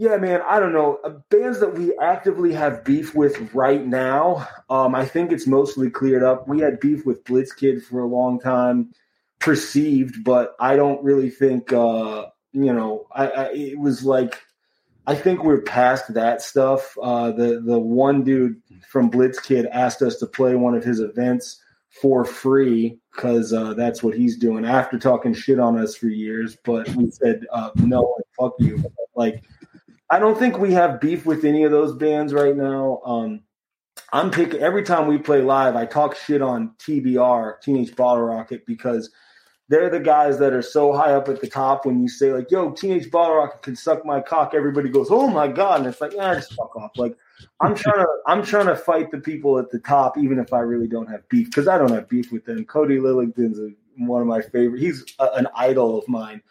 yeah, man, I don't know uh, bands that we actively have beef with right now. Um, I think it's mostly cleared up. We had beef with Blitzkid for a long time, perceived, but I don't really think. Uh, you know, I, I it was like I think we're past that stuff. Uh, the the one dude from Blitzkid asked us to play one of his events for free because uh, that's what he's doing after talking shit on us for years. But we said uh, no, fuck you. Like, I don't think we have beef with any of those bands right now. Um, I'm picking every time we play live. I talk shit on TBR, Teenage Bottle Rocket, because they're the guys that are so high up at the top when you say like, "Yo, Teenage Bottle Rocket can suck my cock," everybody goes, "Oh my god!" And it's like, "Yeah, just fuck off." Like, I'm trying to I'm trying to fight the people at the top, even if I really don't have beef, because I don't have beef with them. Cody Lillington's a, one of my favorite. He's a, an idol of mine.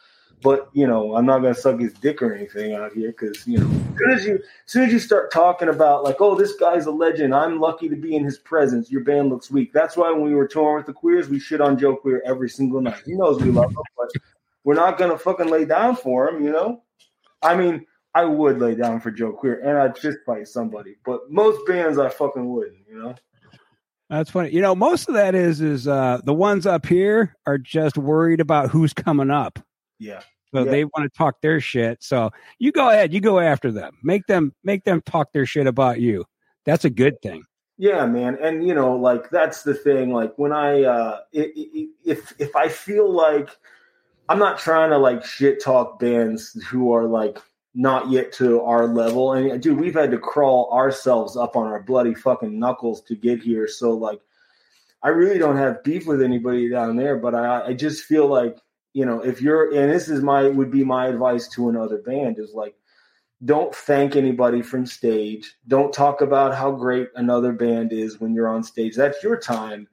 But you know, I'm not gonna suck his dick or anything out here because you know, as soon as you as soon as you start talking about like, oh, this guy's a legend, I'm lucky to be in his presence. Your band looks weak. That's why when we were touring with the Queers, we shit on Joe Queer every single night. He knows we love him, but we're not gonna fucking lay down for him. You know, I mean, I would lay down for Joe Queer and I'd fist fight somebody, but most bands I fucking wouldn't. You know. That's funny. You know, most of that is is uh the ones up here are just worried about who's coming up. Yeah. So yeah. they want to talk their shit. So you go ahead, you go after them. Make them make them talk their shit about you. That's a good thing. Yeah, man. And you know, like that's the thing. Like when I uh if if I feel like I'm not trying to like shit talk bands who are like not yet to our level. And dude, we've had to crawl ourselves up on our bloody fucking knuckles to get here. So like I really don't have beef with anybody down there, but I I just feel like you know, if you're and this is my would be my advice to another band is like don't thank anybody from stage. Don't talk about how great another band is when you're on stage. That's your time.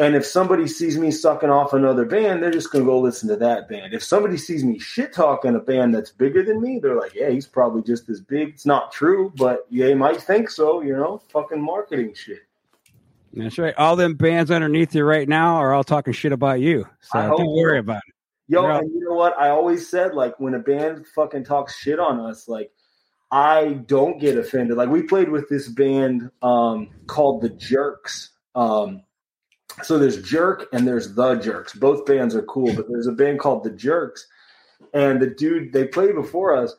And if somebody sees me sucking off another band, they're just going to go listen to that band. If somebody sees me shit talking a band that's bigger than me, they're like, yeah, he's probably just as big. It's not true, but they might think so, you know, fucking marketing shit. That's right. All them bands underneath you right now are all talking shit about you. So don't worry about it. Yo, and you know what? I always said, like, when a band fucking talks shit on us, like, I don't get offended. Like, we played with this band um, called The Jerks. Um, so there's Jerk and there's The Jerks. Both bands are cool, but there's a band called The Jerks. And the dude, they played before us,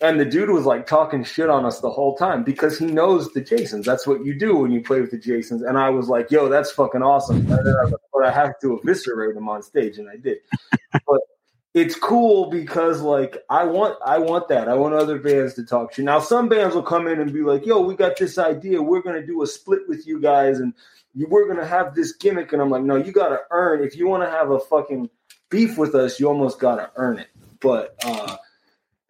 and the dude was like talking shit on us the whole time because he knows the Jasons. That's what you do when you play with the Jasons. And I was like, yo, that's fucking awesome. But I have to eviscerate him on stage, and I did. [laughs] but it's cool because like I want I want that. I want other bands to talk shit. Now some bands will come in and be like, yo, we got this idea. We're gonna do a split with you guys and we're gonna have this gimmick. And I'm like, no, you gotta earn if you wanna have a fucking beef with us, you almost gotta earn it. But uh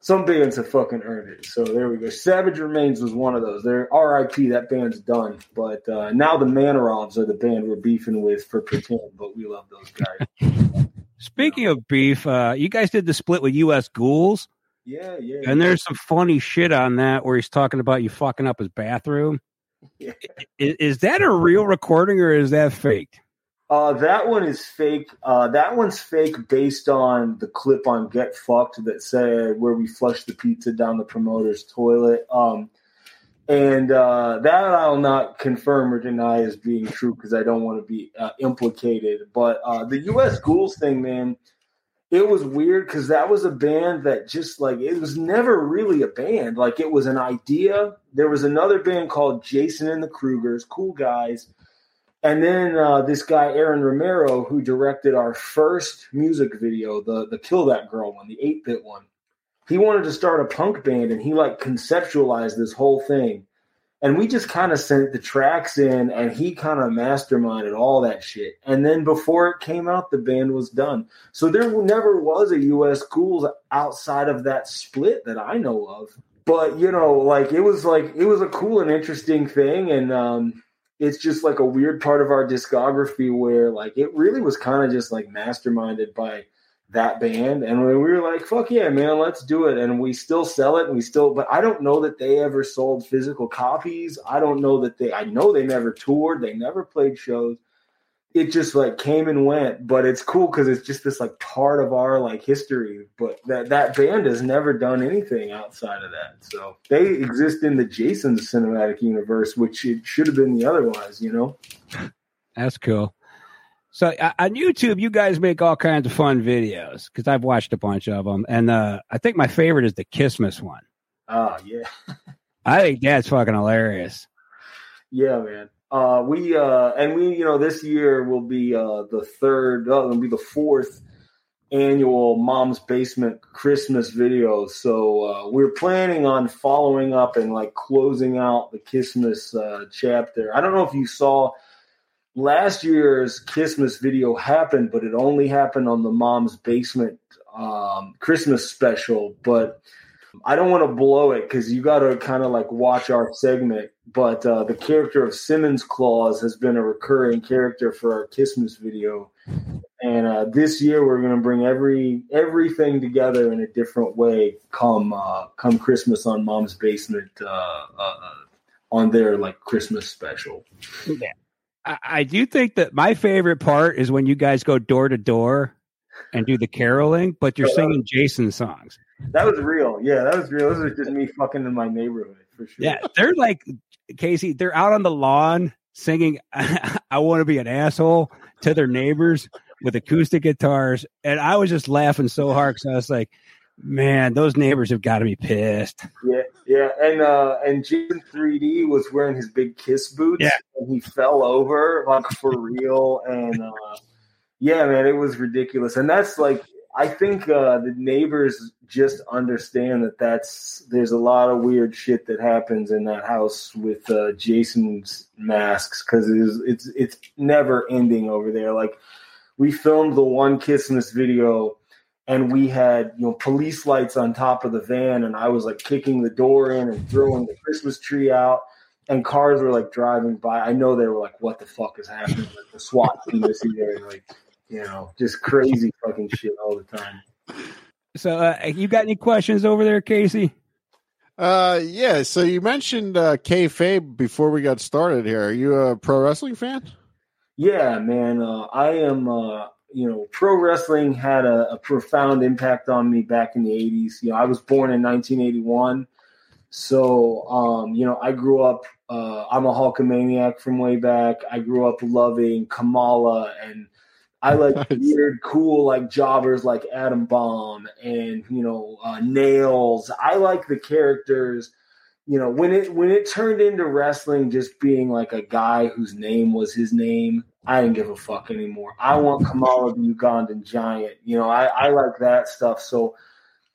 some bands have fucking earned it. So there we go. Savage Remains was one of those. They're RIP, that band's done. But uh, now the Manorovs are the band we're beefing with for Pretend, but we love those guys. [laughs] Speaking of beef, uh, you guys did the split with US Ghouls. Yeah, yeah. And there's some funny shit on that where he's talking about you fucking up his bathroom. Yeah. Is, is that a real recording or is that fake? Uh, that one is fake. Uh, that one's fake based on the clip on Get Fucked that said where we flushed the pizza down the promoter's toilet. Um, and uh, that I'll not confirm or deny as being true because I don't want to be uh, implicated. But uh, the U.S. Ghouls thing, man, it was weird because that was a band that just like it was never really a band. Like it was an idea. There was another band called Jason and the Krugers, cool guys and then uh, this guy Aaron Romero, who directed our first music video, the the Kill That Girl one, the eight bit one, he wanted to start a punk band, and he like conceptualized this whole thing, and we just kind of sent the tracks in, and he kind of masterminded all that shit. And then before it came out, the band was done. So there never was a U.S. Ghouls outside of that split that I know of. But you know, like it was like it was a cool and interesting thing, and um, it's just like a weird part of our discography where like it really was kind of just like masterminded by that band. And we were like fuck yeah man let's do it. And we still sell it and we still but i don't know that they ever sold physical copies. I don't know that they i know they never toured. They never played shows it just like came and went but it's cool because it's just this like part of our like history but that that band has never done anything outside of that so they exist in the jason's cinematic universe which it should have been the otherwise you know? That's cool. So uh, on youtube you guys make all kinds of fun videos because i've watched a bunch of them and uh, i think my favorite is the Kissmas one. Oh yeah. I think that's fucking hilarious. Yeah man uh, we uh, and we, you know, this year will be uh, the third, uh, it'll be the fourth annual Mom's Basement Christmas video. So uh, we're planning on following up and like closing out the Christmas uh, chapter. I don't know if you saw last year's Christmas video happened, but it only happened on the Mom's Basement um, Christmas special. But I don't want to blow it because you got to kind of like watch our segment. But uh, the character of Simmons Claus has been a recurring character for our Christmas video, and uh, this year we're going to bring every everything together in a different way. Come uh, come Christmas on Mom's Basement uh, uh, on their like Christmas special. Yeah. I, I do think that my favorite part is when you guys go door to door and do the caroling, but you're singing Jason songs. That was real. Yeah, that was real. This was just me fucking in my neighborhood for sure. Yeah, they're like Casey. They're out on the lawn singing [laughs] "I Want to Be an Asshole" to their neighbors with acoustic guitars, and I was just laughing so hard because I was like, "Man, those neighbors have got to be pissed." Yeah, yeah, and uh and Jason 3D was wearing his big Kiss boots, yeah. and he fell over like for real, and uh yeah, man, it was ridiculous, and that's like I think uh, the neighbors just understand that that's there's a lot of weird shit that happens in that house with uh, Jason's masks because it's it's it's never ending over there. Like we filmed the one kiss in this video and we had you know police lights on top of the van and i was like kicking the door in and throwing the christmas tree out and cars were like driving by i know they were like what the fuck is happening like the swat team is here and like you know just crazy fucking shit all the time So, uh, you got any questions over there, Casey? Uh, yeah. So you mentioned uh, kayfabe before we got started here. Are you a pro wrestling fan? yeah man uh, i am uh, you know pro wrestling had a, a profound impact on me back in the 80s you know i was born in 1981 so um, you know i grew up uh, i'm a hulkamaniac from way back i grew up loving kamala and i like [laughs] Nice. weird cool like jobbers like adam bomb and you know uh, nails. I like the characters you know when it when it turned into wrestling just being like a guy whose name was his name i didn't give a fuck anymore. I want kamala the ugandan giant you know i i like that stuff. So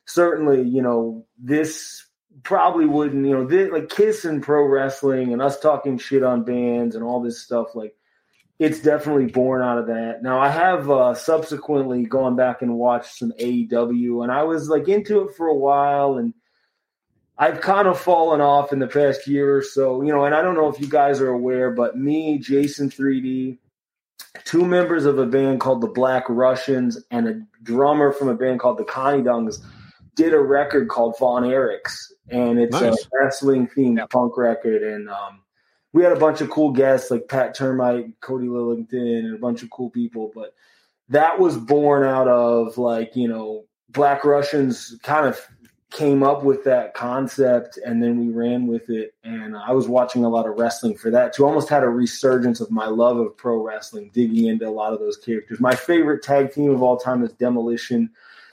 certainly you know this probably wouldn't you know this, like kiss and pro wrestling and us talking shit on bands and all this stuff like it's definitely born out of that now i have uh subsequently gone back and watched some aew and i was like into it for a while and I've kind of fallen off in the past year or so, you know, and I don't know if you guys are aware, but me, Jason 3D, two members of a band called the Black Russians, and a drummer from a band called the Connie Dungs did a record called Von Erichs, and it's Nice. a wrestling themed punk record. And um, we had a bunch of cool guests like Pat Termite, Cody Lillington, and a bunch of cool people. But that was born out of like, you know, Black Russians kind of came up with that concept and then we ran with it and i was watching a lot of wrestling for that too. Almost had a resurgence of my love of pro wrestling digging into a lot of those characters. My favorite tag team of all time is demolition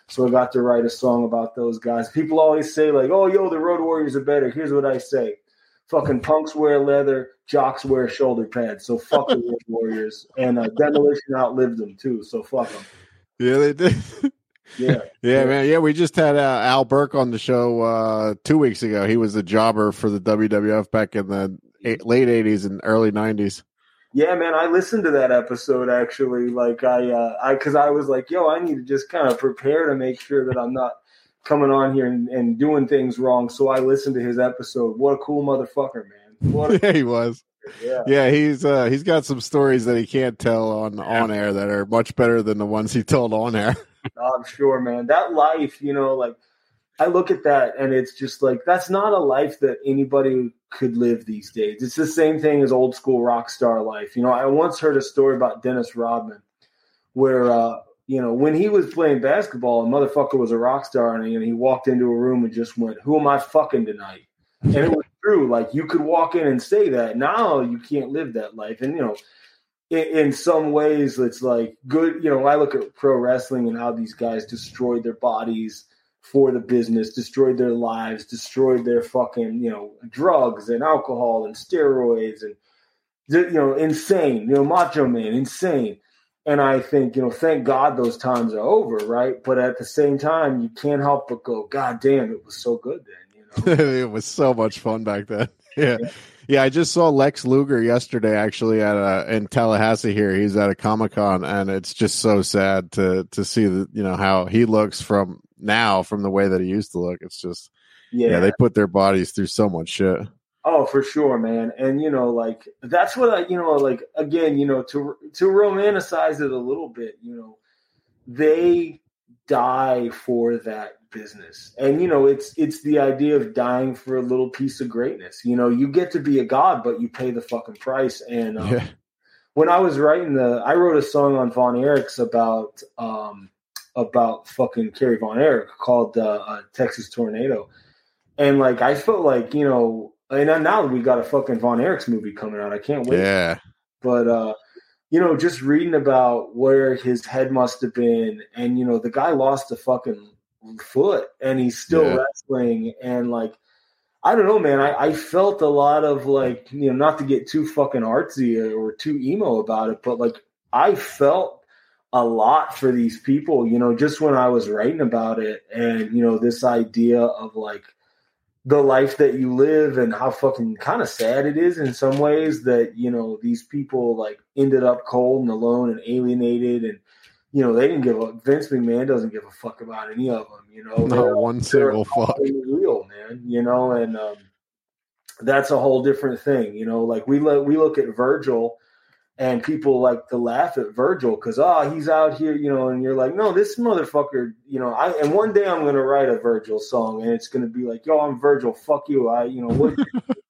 so i got to write a song about those guys. People always say like oh yo the road warriors are better. Here's what i say fucking punks wear leather jocks wear shoulder pads so fuck the [laughs] warriors and uh, demolition outlived them too so fuck them Yeah, they did. [laughs] yeah yeah, man. Yeah, we just had uh, Al Burke on the show uh, two weeks ago. He was the jobber for the WWF back in the eight, late '80s and early '90s. Yeah, man, I listened to that episode actually. Like I, uh, I, because I was like, yo, I need to just kind of prepare to make sure that I'm not coming on here and, and doing things wrong. So I listened to his episode. What a cool motherfucker, man! What a, [laughs] Yeah, he was. yeah, Yeah, he's uh, he's got some stories that he can't tell on on air that are much better than the ones he told on air. [laughs] I'm sure, man. That life, you know, like I look at that and it's just like that's not a life that anybody could live these days. It's the same thing as old school rock star life. You know, I once heard a story about Dennis Rodman where uh, you know, when he was playing basketball, a motherfucker was a rock star and he, he walked into a room and just went, Who am I fucking tonight? And it was [laughs] true. Like you could walk in and say that. Now you can't live that life. And you know, in, in some ways it's like good you know i look at pro wrestling and how these guys destroyed their bodies for the business destroyed their lives destroyed their fucking you know drugs and alcohol and steroids and you know insane you know macho man insane and i think you know thank god those times are over right but at the same time you can't help but go god damn it was so good then you know [laughs] it was so much fun back then. [laughs] Yeah. Yeah, I just saw Lex Luger yesterday actually at a, in Tallahassee here. He's at a Comic Con and it's just so sad to to see the you know how he looks from now from the way that he used to look. It's just yeah, they put their bodies through so much shit. Oh, for sure, man. And you know, like that's what I, you know, like again, you know, to to romanticize it a little bit, you know, they die for that business. And you know, it's it's the idea of dying for a little piece of greatness. You know, you get to be a god, but you pay the fucking price. And um, Yeah. when I was writing the, I wrote a song on Von Erichs about um about fucking Kerry Von Erich called uh, uh, Texas Tornado, and like I felt like you know, and now we got a fucking Von Erichs movie coming out. I can't wait. Yeah. But uh, you know, just reading about where his head must have been, and you know, the guy lost a fucking foot, and he's still Yeah. wrestling, and like. I don't know, man. I, I felt a lot of like, you know, not to get too fucking artsy or too emo about it, but like I felt a lot for these people, you know, just when I was writing about it and, you know, this idea of like the life that you live and how fucking kind of sad it is in some ways that, you know, these people like ended up cold and alone and alienated and you know, they didn't give a Vince McMahon doesn't give a fuck about any of them. You know, Not They're- one single fuck. real man. You know, and um, that's a whole different thing. You know, like we look we look at Virgil. And people like to laugh at Virgil because oh he's out here you know and you're like no this motherfucker you know I and one day I'm gonna write a Virgil song and it's gonna be like yo I'm Virgil fuck you I you know what [laughs]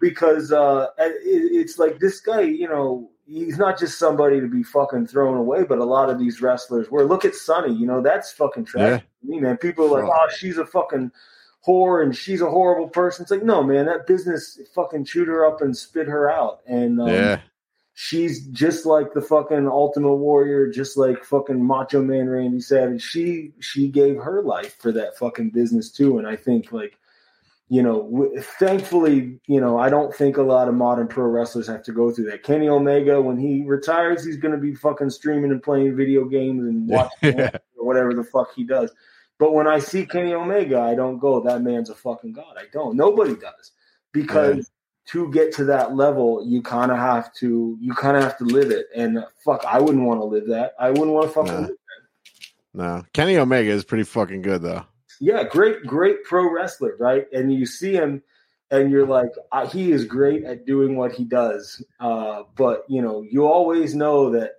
because uh, it, it's like this guy, you know, he's not just somebody to be fucking thrown away, but a lot of these wrestlers were. Look at Sunny, you know, that's fucking tragic to me, man. People are like, oh, she's a fucking whore and she's a horrible person. It's like, no, man, that business fucking chewed her up and spit her out. And um, yeah, she's just like the fucking Ultimate Warrior, just like fucking Macho Man Randy Savage. She she gave her life for that fucking business too, and I think like you know, w- thankfully, you know, I don't think a lot of modern pro wrestlers have to go through that. Kenny Omega, when he retires, he's going to be fucking streaming and playing video games and watching [laughs] Yeah. or whatever the fuck he does. But when I see Kenny Omega, I don't go, that man's a fucking god. I don't. Nobody does because to get to that level, you kind of have to, you kind of have to live it. And fuck, I wouldn't want to live that. I wouldn't want to fucking Nah. live no. Kenny Omega is pretty fucking good though. yeah, great, great pro wrestler, right? And you see him, and you're like, he is great at doing what he does. Uh, but you know, you always know that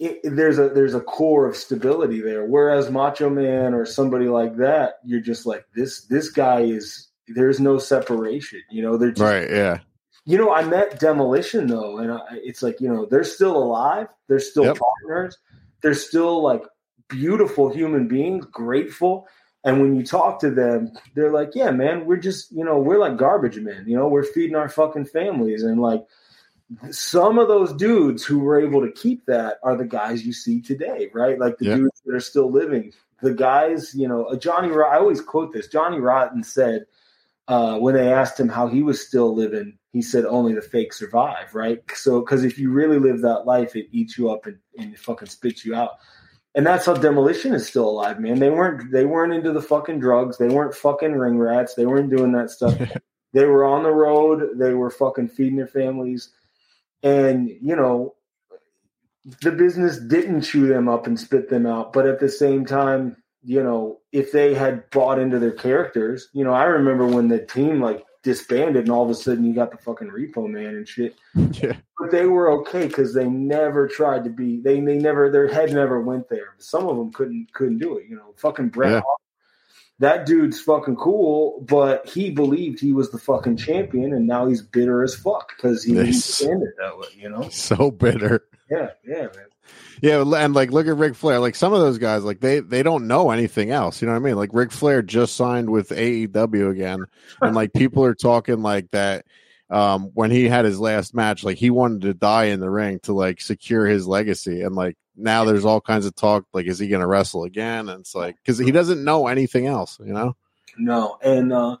it, there's a there's a core of stability there. Whereas Macho Man or somebody like that, you're just like this. This guy is there's no separation. You know, they're just, Right? Yeah. you know, I met Demolition though, and I, it's like you know they're still alive. They're still Yep. partners. They're still like beautiful human beings, grateful. And when you talk to them, they're like, "Yeah, man, we're just you know we're like garbage men. You know, we're feeding our fucking families." And like some of those dudes who were able to keep that are the guys you see today, right? Like the Yeah. dudes that are still living. The guys, you know, uh, Johnny. I always quote this. Johnny Rotten said uh, when they asked him how he was still living, he said only the fake survive, right? So, because if you really live that life, it eats you up and, and it fucking spits you out. And that's how demolition is still alive, man. They weren't they weren't into the fucking drugs. They weren't fucking ring rats. They weren't doing that stuff. [laughs] they were on the road. They were fucking feeding their families. And, you know, the business didn't chew them up and spit them out. But at the same time, you know, if they had bought into their characters, you know, I remember when the team like disbanded and all of a sudden you got the fucking repo man and shit. [laughs] Yeah. But they were okay because they never tried to be they they never their head never went there. Some of them couldn't couldn't do it. You know, fucking Bret Yeah. That dude's fucking cool, but he believed he was the fucking champion, and now he's bitter as fuck because he it that way. You know? [laughs] So bitter. Yeah, yeah, man. Yeah, and like look at Ric Flair. Like some of those guys, like they they don't know anything else. You know what I mean? Like Ric Flair just signed with AEW again, and like people are talking like that. Um, when he had his last match, like he wanted to die in the ring to like secure his legacy, and like now there's all kinds of talk. Like, is he going to wrestle again? And it's like because he doesn't know anything else. You know? No, and uh,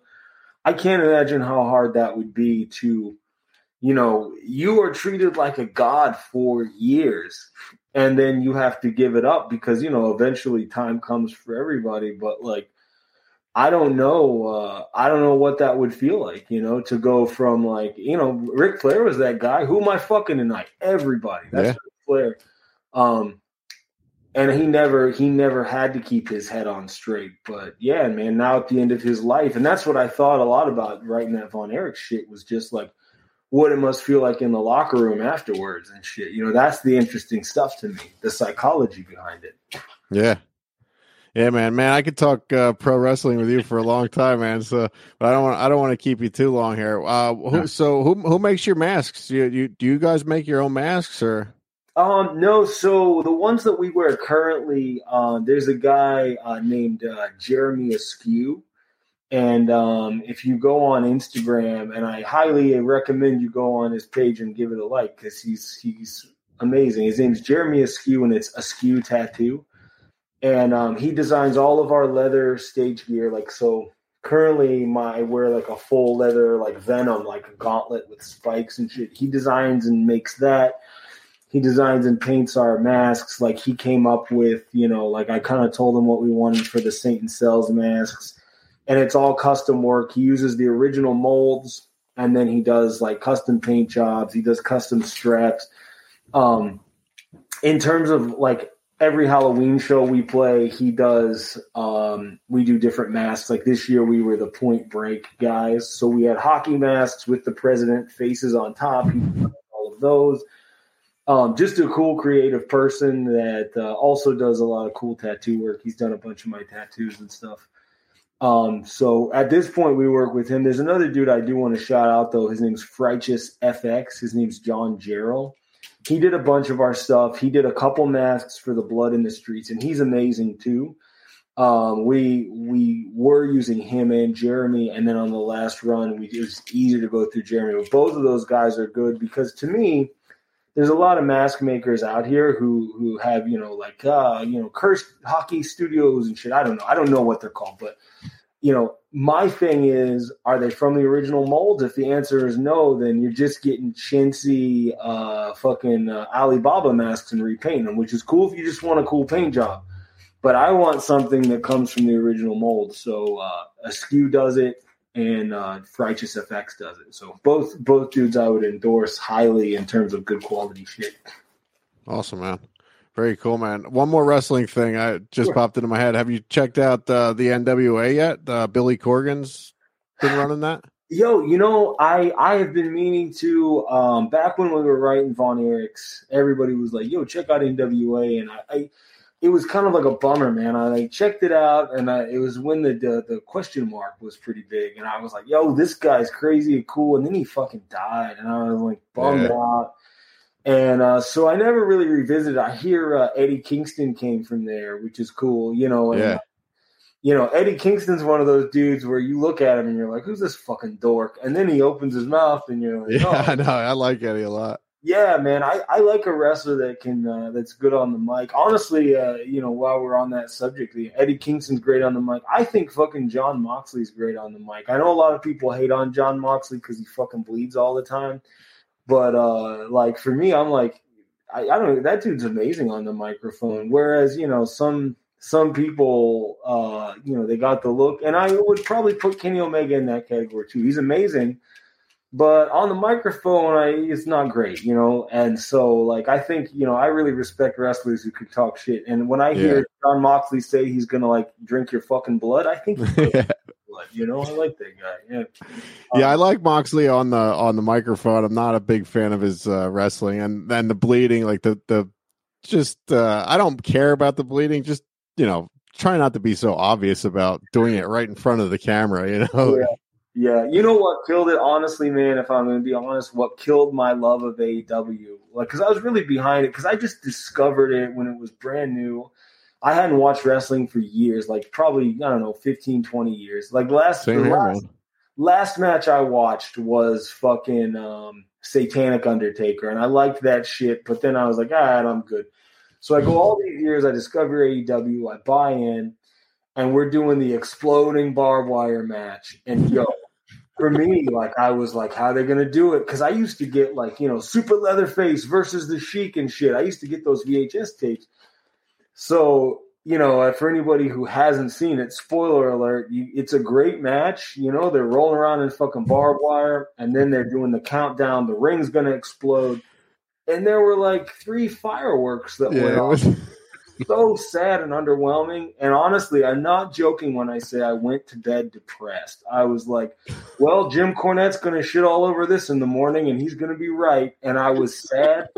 I can't imagine how hard that would be to, you know, you are treated like a god for years, and then you have to give it up because you know eventually time comes for everybody. But like, I don't know, uh, I don't know what that would feel like, you know, to go from like, you know, Ric Flair was that guy. Who am I fucking tonight? Everybody. That's Yeah. Ric Flair. Um, and he never he never had to keep his head on straight. But yeah, man, now at the end of his life, and that's what I thought a lot about writing that Von Erich shit was just like what it must feel like in the locker room afterwards and shit. You know, that's the interesting stuff to me, the psychology behind it. Yeah. Yeah, man, man, I could talk uh, pro wrestling with you for a long time, man. So, but I don't want, I don't want to keep you too long here. Uh, who, so, who who makes your masks? Do you, you do you guys make your own masks or? Um, no, so the ones that we wear currently, uh, there's a guy uh, named uh, Jeremy Askew. And um, if you go on Instagram, and I highly recommend you go on his page and give it a like because he's he's amazing. His name's Jeremy Askew, and it's Askew Tattoo. And um, he designs all of our leather stage gear. Like so, currently, my wear like a full leather like Venom, like a gauntlet with spikes and shit. He designs and makes that he designs and paints our masks like he came up with you know like i kind of told him what we wanted for the Satan Sells masks and it's all custom work he uses the original molds and then he does like custom paint jobs he does custom straps um in terms of like every Halloween show we play, he does. Um, we do different masks. Like this year, we were the Point Break guys, so we had hockey masks with the president faces on top. He all of those. Um, just a cool, creative person that uh, also does a lot of cool tattoo work. He's done a bunch of my tattoos and stuff. Um, so at this point, we work with him. There's another dude I do want to shout out though. His name's Frighteous FX. His name's John Gerald he did a bunch of our stuff. He did a couple masks for the Blood in the Streets, and he's amazing too. Um, we we were using him and Jeremy, and then on the last run, we it was easier to go through Jeremy. But both of those guys are good because to me, there's a lot of mask makers out here who who have you know like uh, you know cursed hockey studios and shit. I don't know. I don't know what they're called, but you know, my thing is, are they from the original molds? If the answer is no, then you're just getting chintzy, uh, fucking uh, Alibaba masks and repainting them, which is cool if you just want a cool paint job. But I want something that comes from the original mold. So uh, Askew does it, and uh, Righteous FX does it. So both both dudes I would endorse highly in terms of good quality shit. Awesome, man. Very cool, man. One more wrestling thing I just sure. popped into my head. Have you checked out uh, the NWA yet? Uh, Billy Corgan's been running that. Yo, you know, I I have been meaning to. Um, back when we were writing Von Erichs, everybody was like, "Yo, check out NWA," and I, I it was kind of like a bummer, man. I like, checked it out, and I, it was when the, the, the question mark was pretty big, and I was like, "Yo, this guy's crazy and cool," and then he fucking died, and I was like bummed yeah. out. And uh, so I never really revisited. I hear uh, Eddie Kingston came from there, which is cool, you know. And, yeah. You know, Eddie Kingston's one of those dudes where you look at him and you're like, "Who's this fucking dork?" And then he opens his mouth and you're like, "Yeah, oh. [laughs] I know. I like Eddie a lot." Yeah, man, I, I like a wrestler that can uh, that's good on the mic. Honestly, uh, you know, while we're on that subject, Eddie Kingston's great on the mic. I think fucking Jon Moxley's great on the mic. I know a lot of people hate on Jon Moxley because he fucking bleeds all the time. But uh, like for me, I'm like, I, I don't know, that dude's amazing on the microphone. Whereas, you know, some some people uh, you know, they got the look. And I would probably put Kenny Omega in that category too. He's amazing. But on the microphone, I, it's not great, you know. And so, like, I think, you know, I really respect wrestlers who can talk shit. And when I yeah. hear Jon Moxley say he's gonna like drink your fucking blood, I think [laughs] yeah. You know, I like that guy. Yeah, um, yeah, I like Moxley on the on the microphone. I'm not a big fan of his uh, wrestling, and then the bleeding, like the the just uh, I don't care about the bleeding. Just you know, try not to be so obvious about doing it right in front of the camera. You know. Yeah. Yeah, you know what killed it, honestly, man. If I'm going to be honest, what killed my love of AEW, like, because I was really behind it, because I just discovered it when it was brand new, I hadn't watched wrestling for years, like probably, I don't know, 15, 20 years. Like last, Same here, last, last, match I watched was fucking um, Satanic Undertaker. And I liked that shit, but then I was like, all right, I'm good. So I go all these years, I discover AEW, I buy in, and we're doing the exploding barbed wire match. And yo, for me, like I was like, how are they gonna do it? Because I used to get like, you know, super Leatherface versus the Sheik and shit. I used to get those VHS tapes. So, you know, uh, for anybody who hasn't seen it, spoiler alert, you, it's a great match. You know, they're rolling around in fucking barbed wire, and then they're doing the countdown. The ring's going to explode. And there were like three fireworks that yeah, went off. So sad and underwhelming. And honestly, I'm not joking when I say I went to bed depressed. I was like, well, Jim Cornette's going to shit all over this in the morning, and he's going to be right. And I was sad.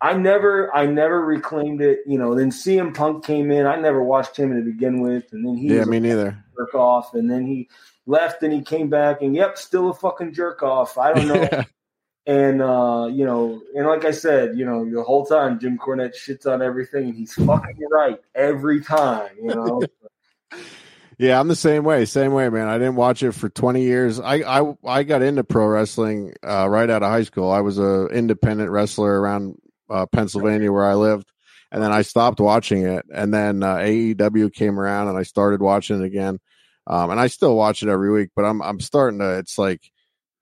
I never, I never reclaimed it. You know, then CM Punk came in. I never watched him to begin with, and then he yeah, me neither. Jerk off, and then he left, and he came back, and yep, still a fucking jerk off. I don't [laughs] know. And uh, you know, and like I said, you know, the whole time Jim Cornette shits on everything, and he's fucking right every time. You know. [laughs] Yeah, I'm the same way. Same way, man. I didn't watch it for 20 years. I I, I got into pro wrestling uh, right out of high school. I was a independent wrestler around uh, Pennsylvania where I lived, and then I stopped watching it. And then uh, AEW came around, and I started watching it again. Um, and I still watch it every week, but I'm I'm starting to. It's like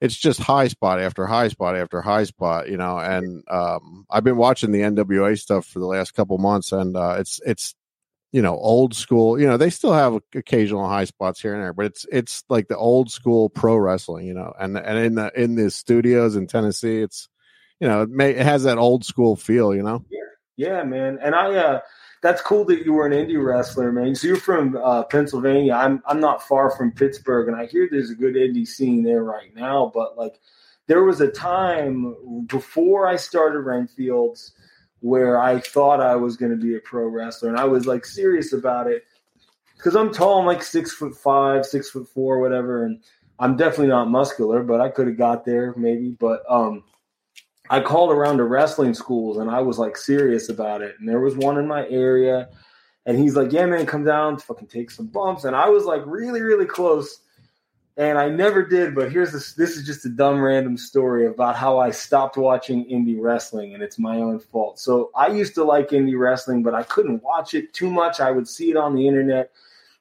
it's just high spot after high spot after high spot, you know. And um, I've been watching the NWA stuff for the last couple months, and uh, it's it's you know old school. You know they still have occasional high spots here and there, but it's it's like the old school pro wrestling, you know. And and in the in the studios in Tennessee, it's you know, it, may, it has that old school feel, you know. Yeah, Yeah, man. And I uh that's cool that you were an indie wrestler, man. So you're from uh, Pennsylvania. I'm I'm not far from Pittsburgh, and I hear there's a good indie scene there right now. But like, there was a time before I started Renfields where I thought I was going to be a pro wrestler, and I was like serious about it because I'm tall. I'm like six foot five, six foot four, whatever, and I'm definitely not muscular, but I could have got there maybe. But um, I called around to wrestling schools and I was like serious about it. And there was one in my area. And he's like, Yeah, man, come down, fucking take some bumps. And I was like really, really close. And I never did, but here's this this is just a dumb random story about how I stopped watching indie wrestling and it's my own fault. So I used to like indie wrestling, but I couldn't watch it too much. I would see it on the internet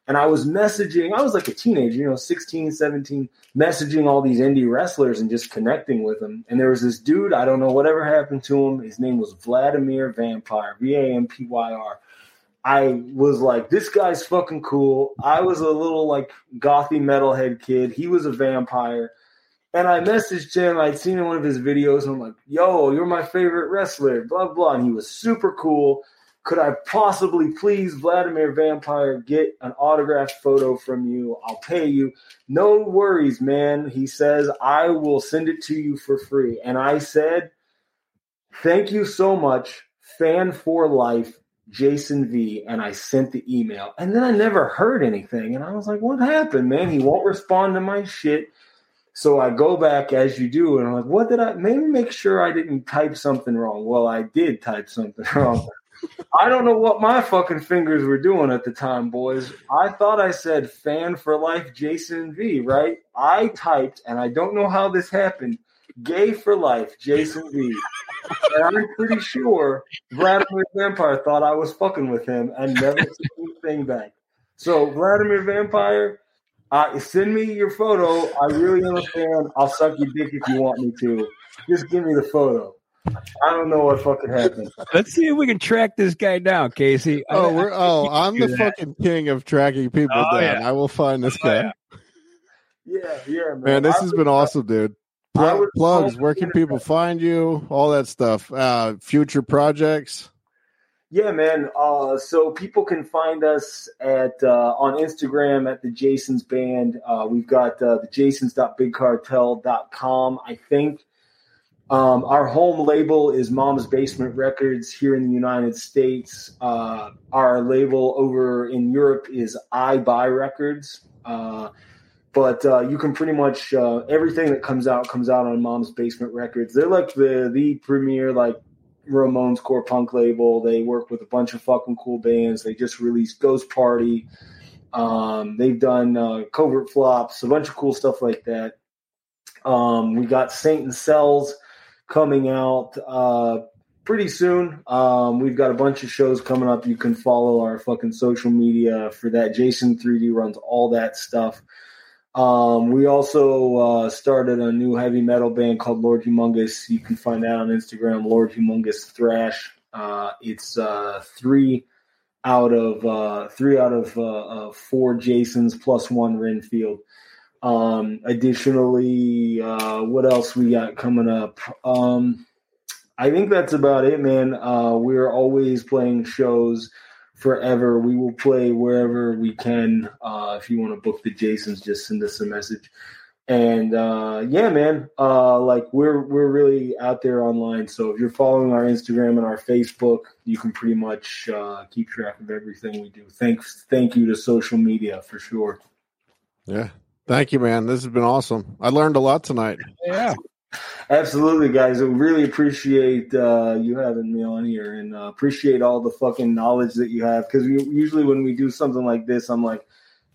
and I was messaging, I was like a teenager, you know, 16, 17, messaging all these indie wrestlers and just connecting with them. And there was this dude, I don't know whatever happened to him. His name was Vladimir Vampyr, V A M P Y R. I was like, this guy's fucking cool. I was a little like gothy metalhead kid. He was a vampire. And I messaged him. I'd seen one of his videos, and I'm like, yo, you're my favorite wrestler, blah, blah. And he was super cool could I possibly please Vladimir Vampyr, get an autographed photo from you? I'll pay you. No worries, man. He says, I will send it to you for free. And I said, Thank you so much, fan for life, Jason V. And I sent the email. And then I never heard anything. And I was like, What happened, man? He won't respond to my shit. So I go back as you do, and I'm like, what did I maybe make sure I didn't type something wrong? Well, I did type something [laughs] wrong. I don't know what my fucking fingers were doing at the time, boys. I thought I said fan for life Jason V, right? I typed, and I don't know how this happened, gay for life Jason V. and I'm pretty sure Vladimir Vampyr thought I was fucking with him and never sent anything back. So, Vladimir Vampyr, uh, send me your photo. I really am a fan. I'll suck your dick if you want me to. Just give me the photo. I don't know what fucking happened. Let's see if we can track this guy down, Casey. Oh, I, we're [laughs] oh, I'm the that. fucking king of tracking people oh, down. Yeah. I will find this oh, guy. Oh, yeah. yeah, yeah, man. man this I has was, been awesome, dude. Plug, plugs. Where can people find you? All that stuff. Uh, future projects. Yeah, man. Uh, so people can find us at uh, on Instagram at the Jason's Band. Uh, we've got uh, the Jasons.bigcartel.com. I think um, our home label is Mom's Basement Records here in the United States. Uh, our label over in Europe is I Buy Records. Uh, but uh, you can pretty much uh, everything that comes out comes out on Mom's Basement Records. They're like the the premier like Ramones core punk label. They work with a bunch of fucking cool bands. They just released Ghost Party. Um, they've done uh, Covert Flops, a bunch of cool stuff like that. Um, we got Satan Sells coming out uh, pretty soon. Um, we've got a bunch of shows coming up. You can follow our fucking social media for that. Jason 3D runs all that stuff. Um, we also uh, started a new heavy metal band called Lord Humongous. You can find that on Instagram, Lord Humongous Thrash. Uh, it's uh, three out of uh, three out of uh, four Jasons plus one Renfield. Um, additionally, uh, what else we got coming up? Um, I think that's about it, man. Uh, we're always playing shows forever. We will play wherever we can. Uh, if you want to book the Jasons, just send us a message. And uh, yeah, man, uh, like we're we're really out there online. So if you're following our Instagram and our Facebook, you can pretty much uh, keep track of everything we do. Thanks, thank you to social media for sure. Yeah, Thank you, man. This has been awesome. I learned a lot tonight. Yeah. Absolutely, guys. I really appreciate uh, you having me on here and uh, appreciate all the fucking knowledge that you have. Because usually when we do something like this, I'm like,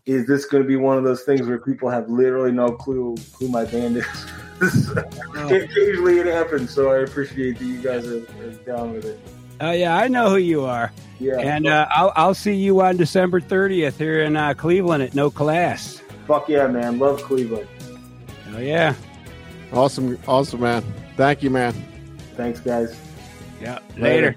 is this going to be one of those things where people have literally no clue who my band is? [laughs] [laughs] Usually it happens. So I appreciate that you guys are, are down with it. Oh uh, yeah, I know who you are. Yeah, and uh, I'll I'll see you on December 30th here in uh, Cleveland at No Class. Fuck yeah, man. Love Cleveland. Oh, yeah. Awesome. Awesome, man. Thank you, man. Thanks, guys. Yeah. Later. Later.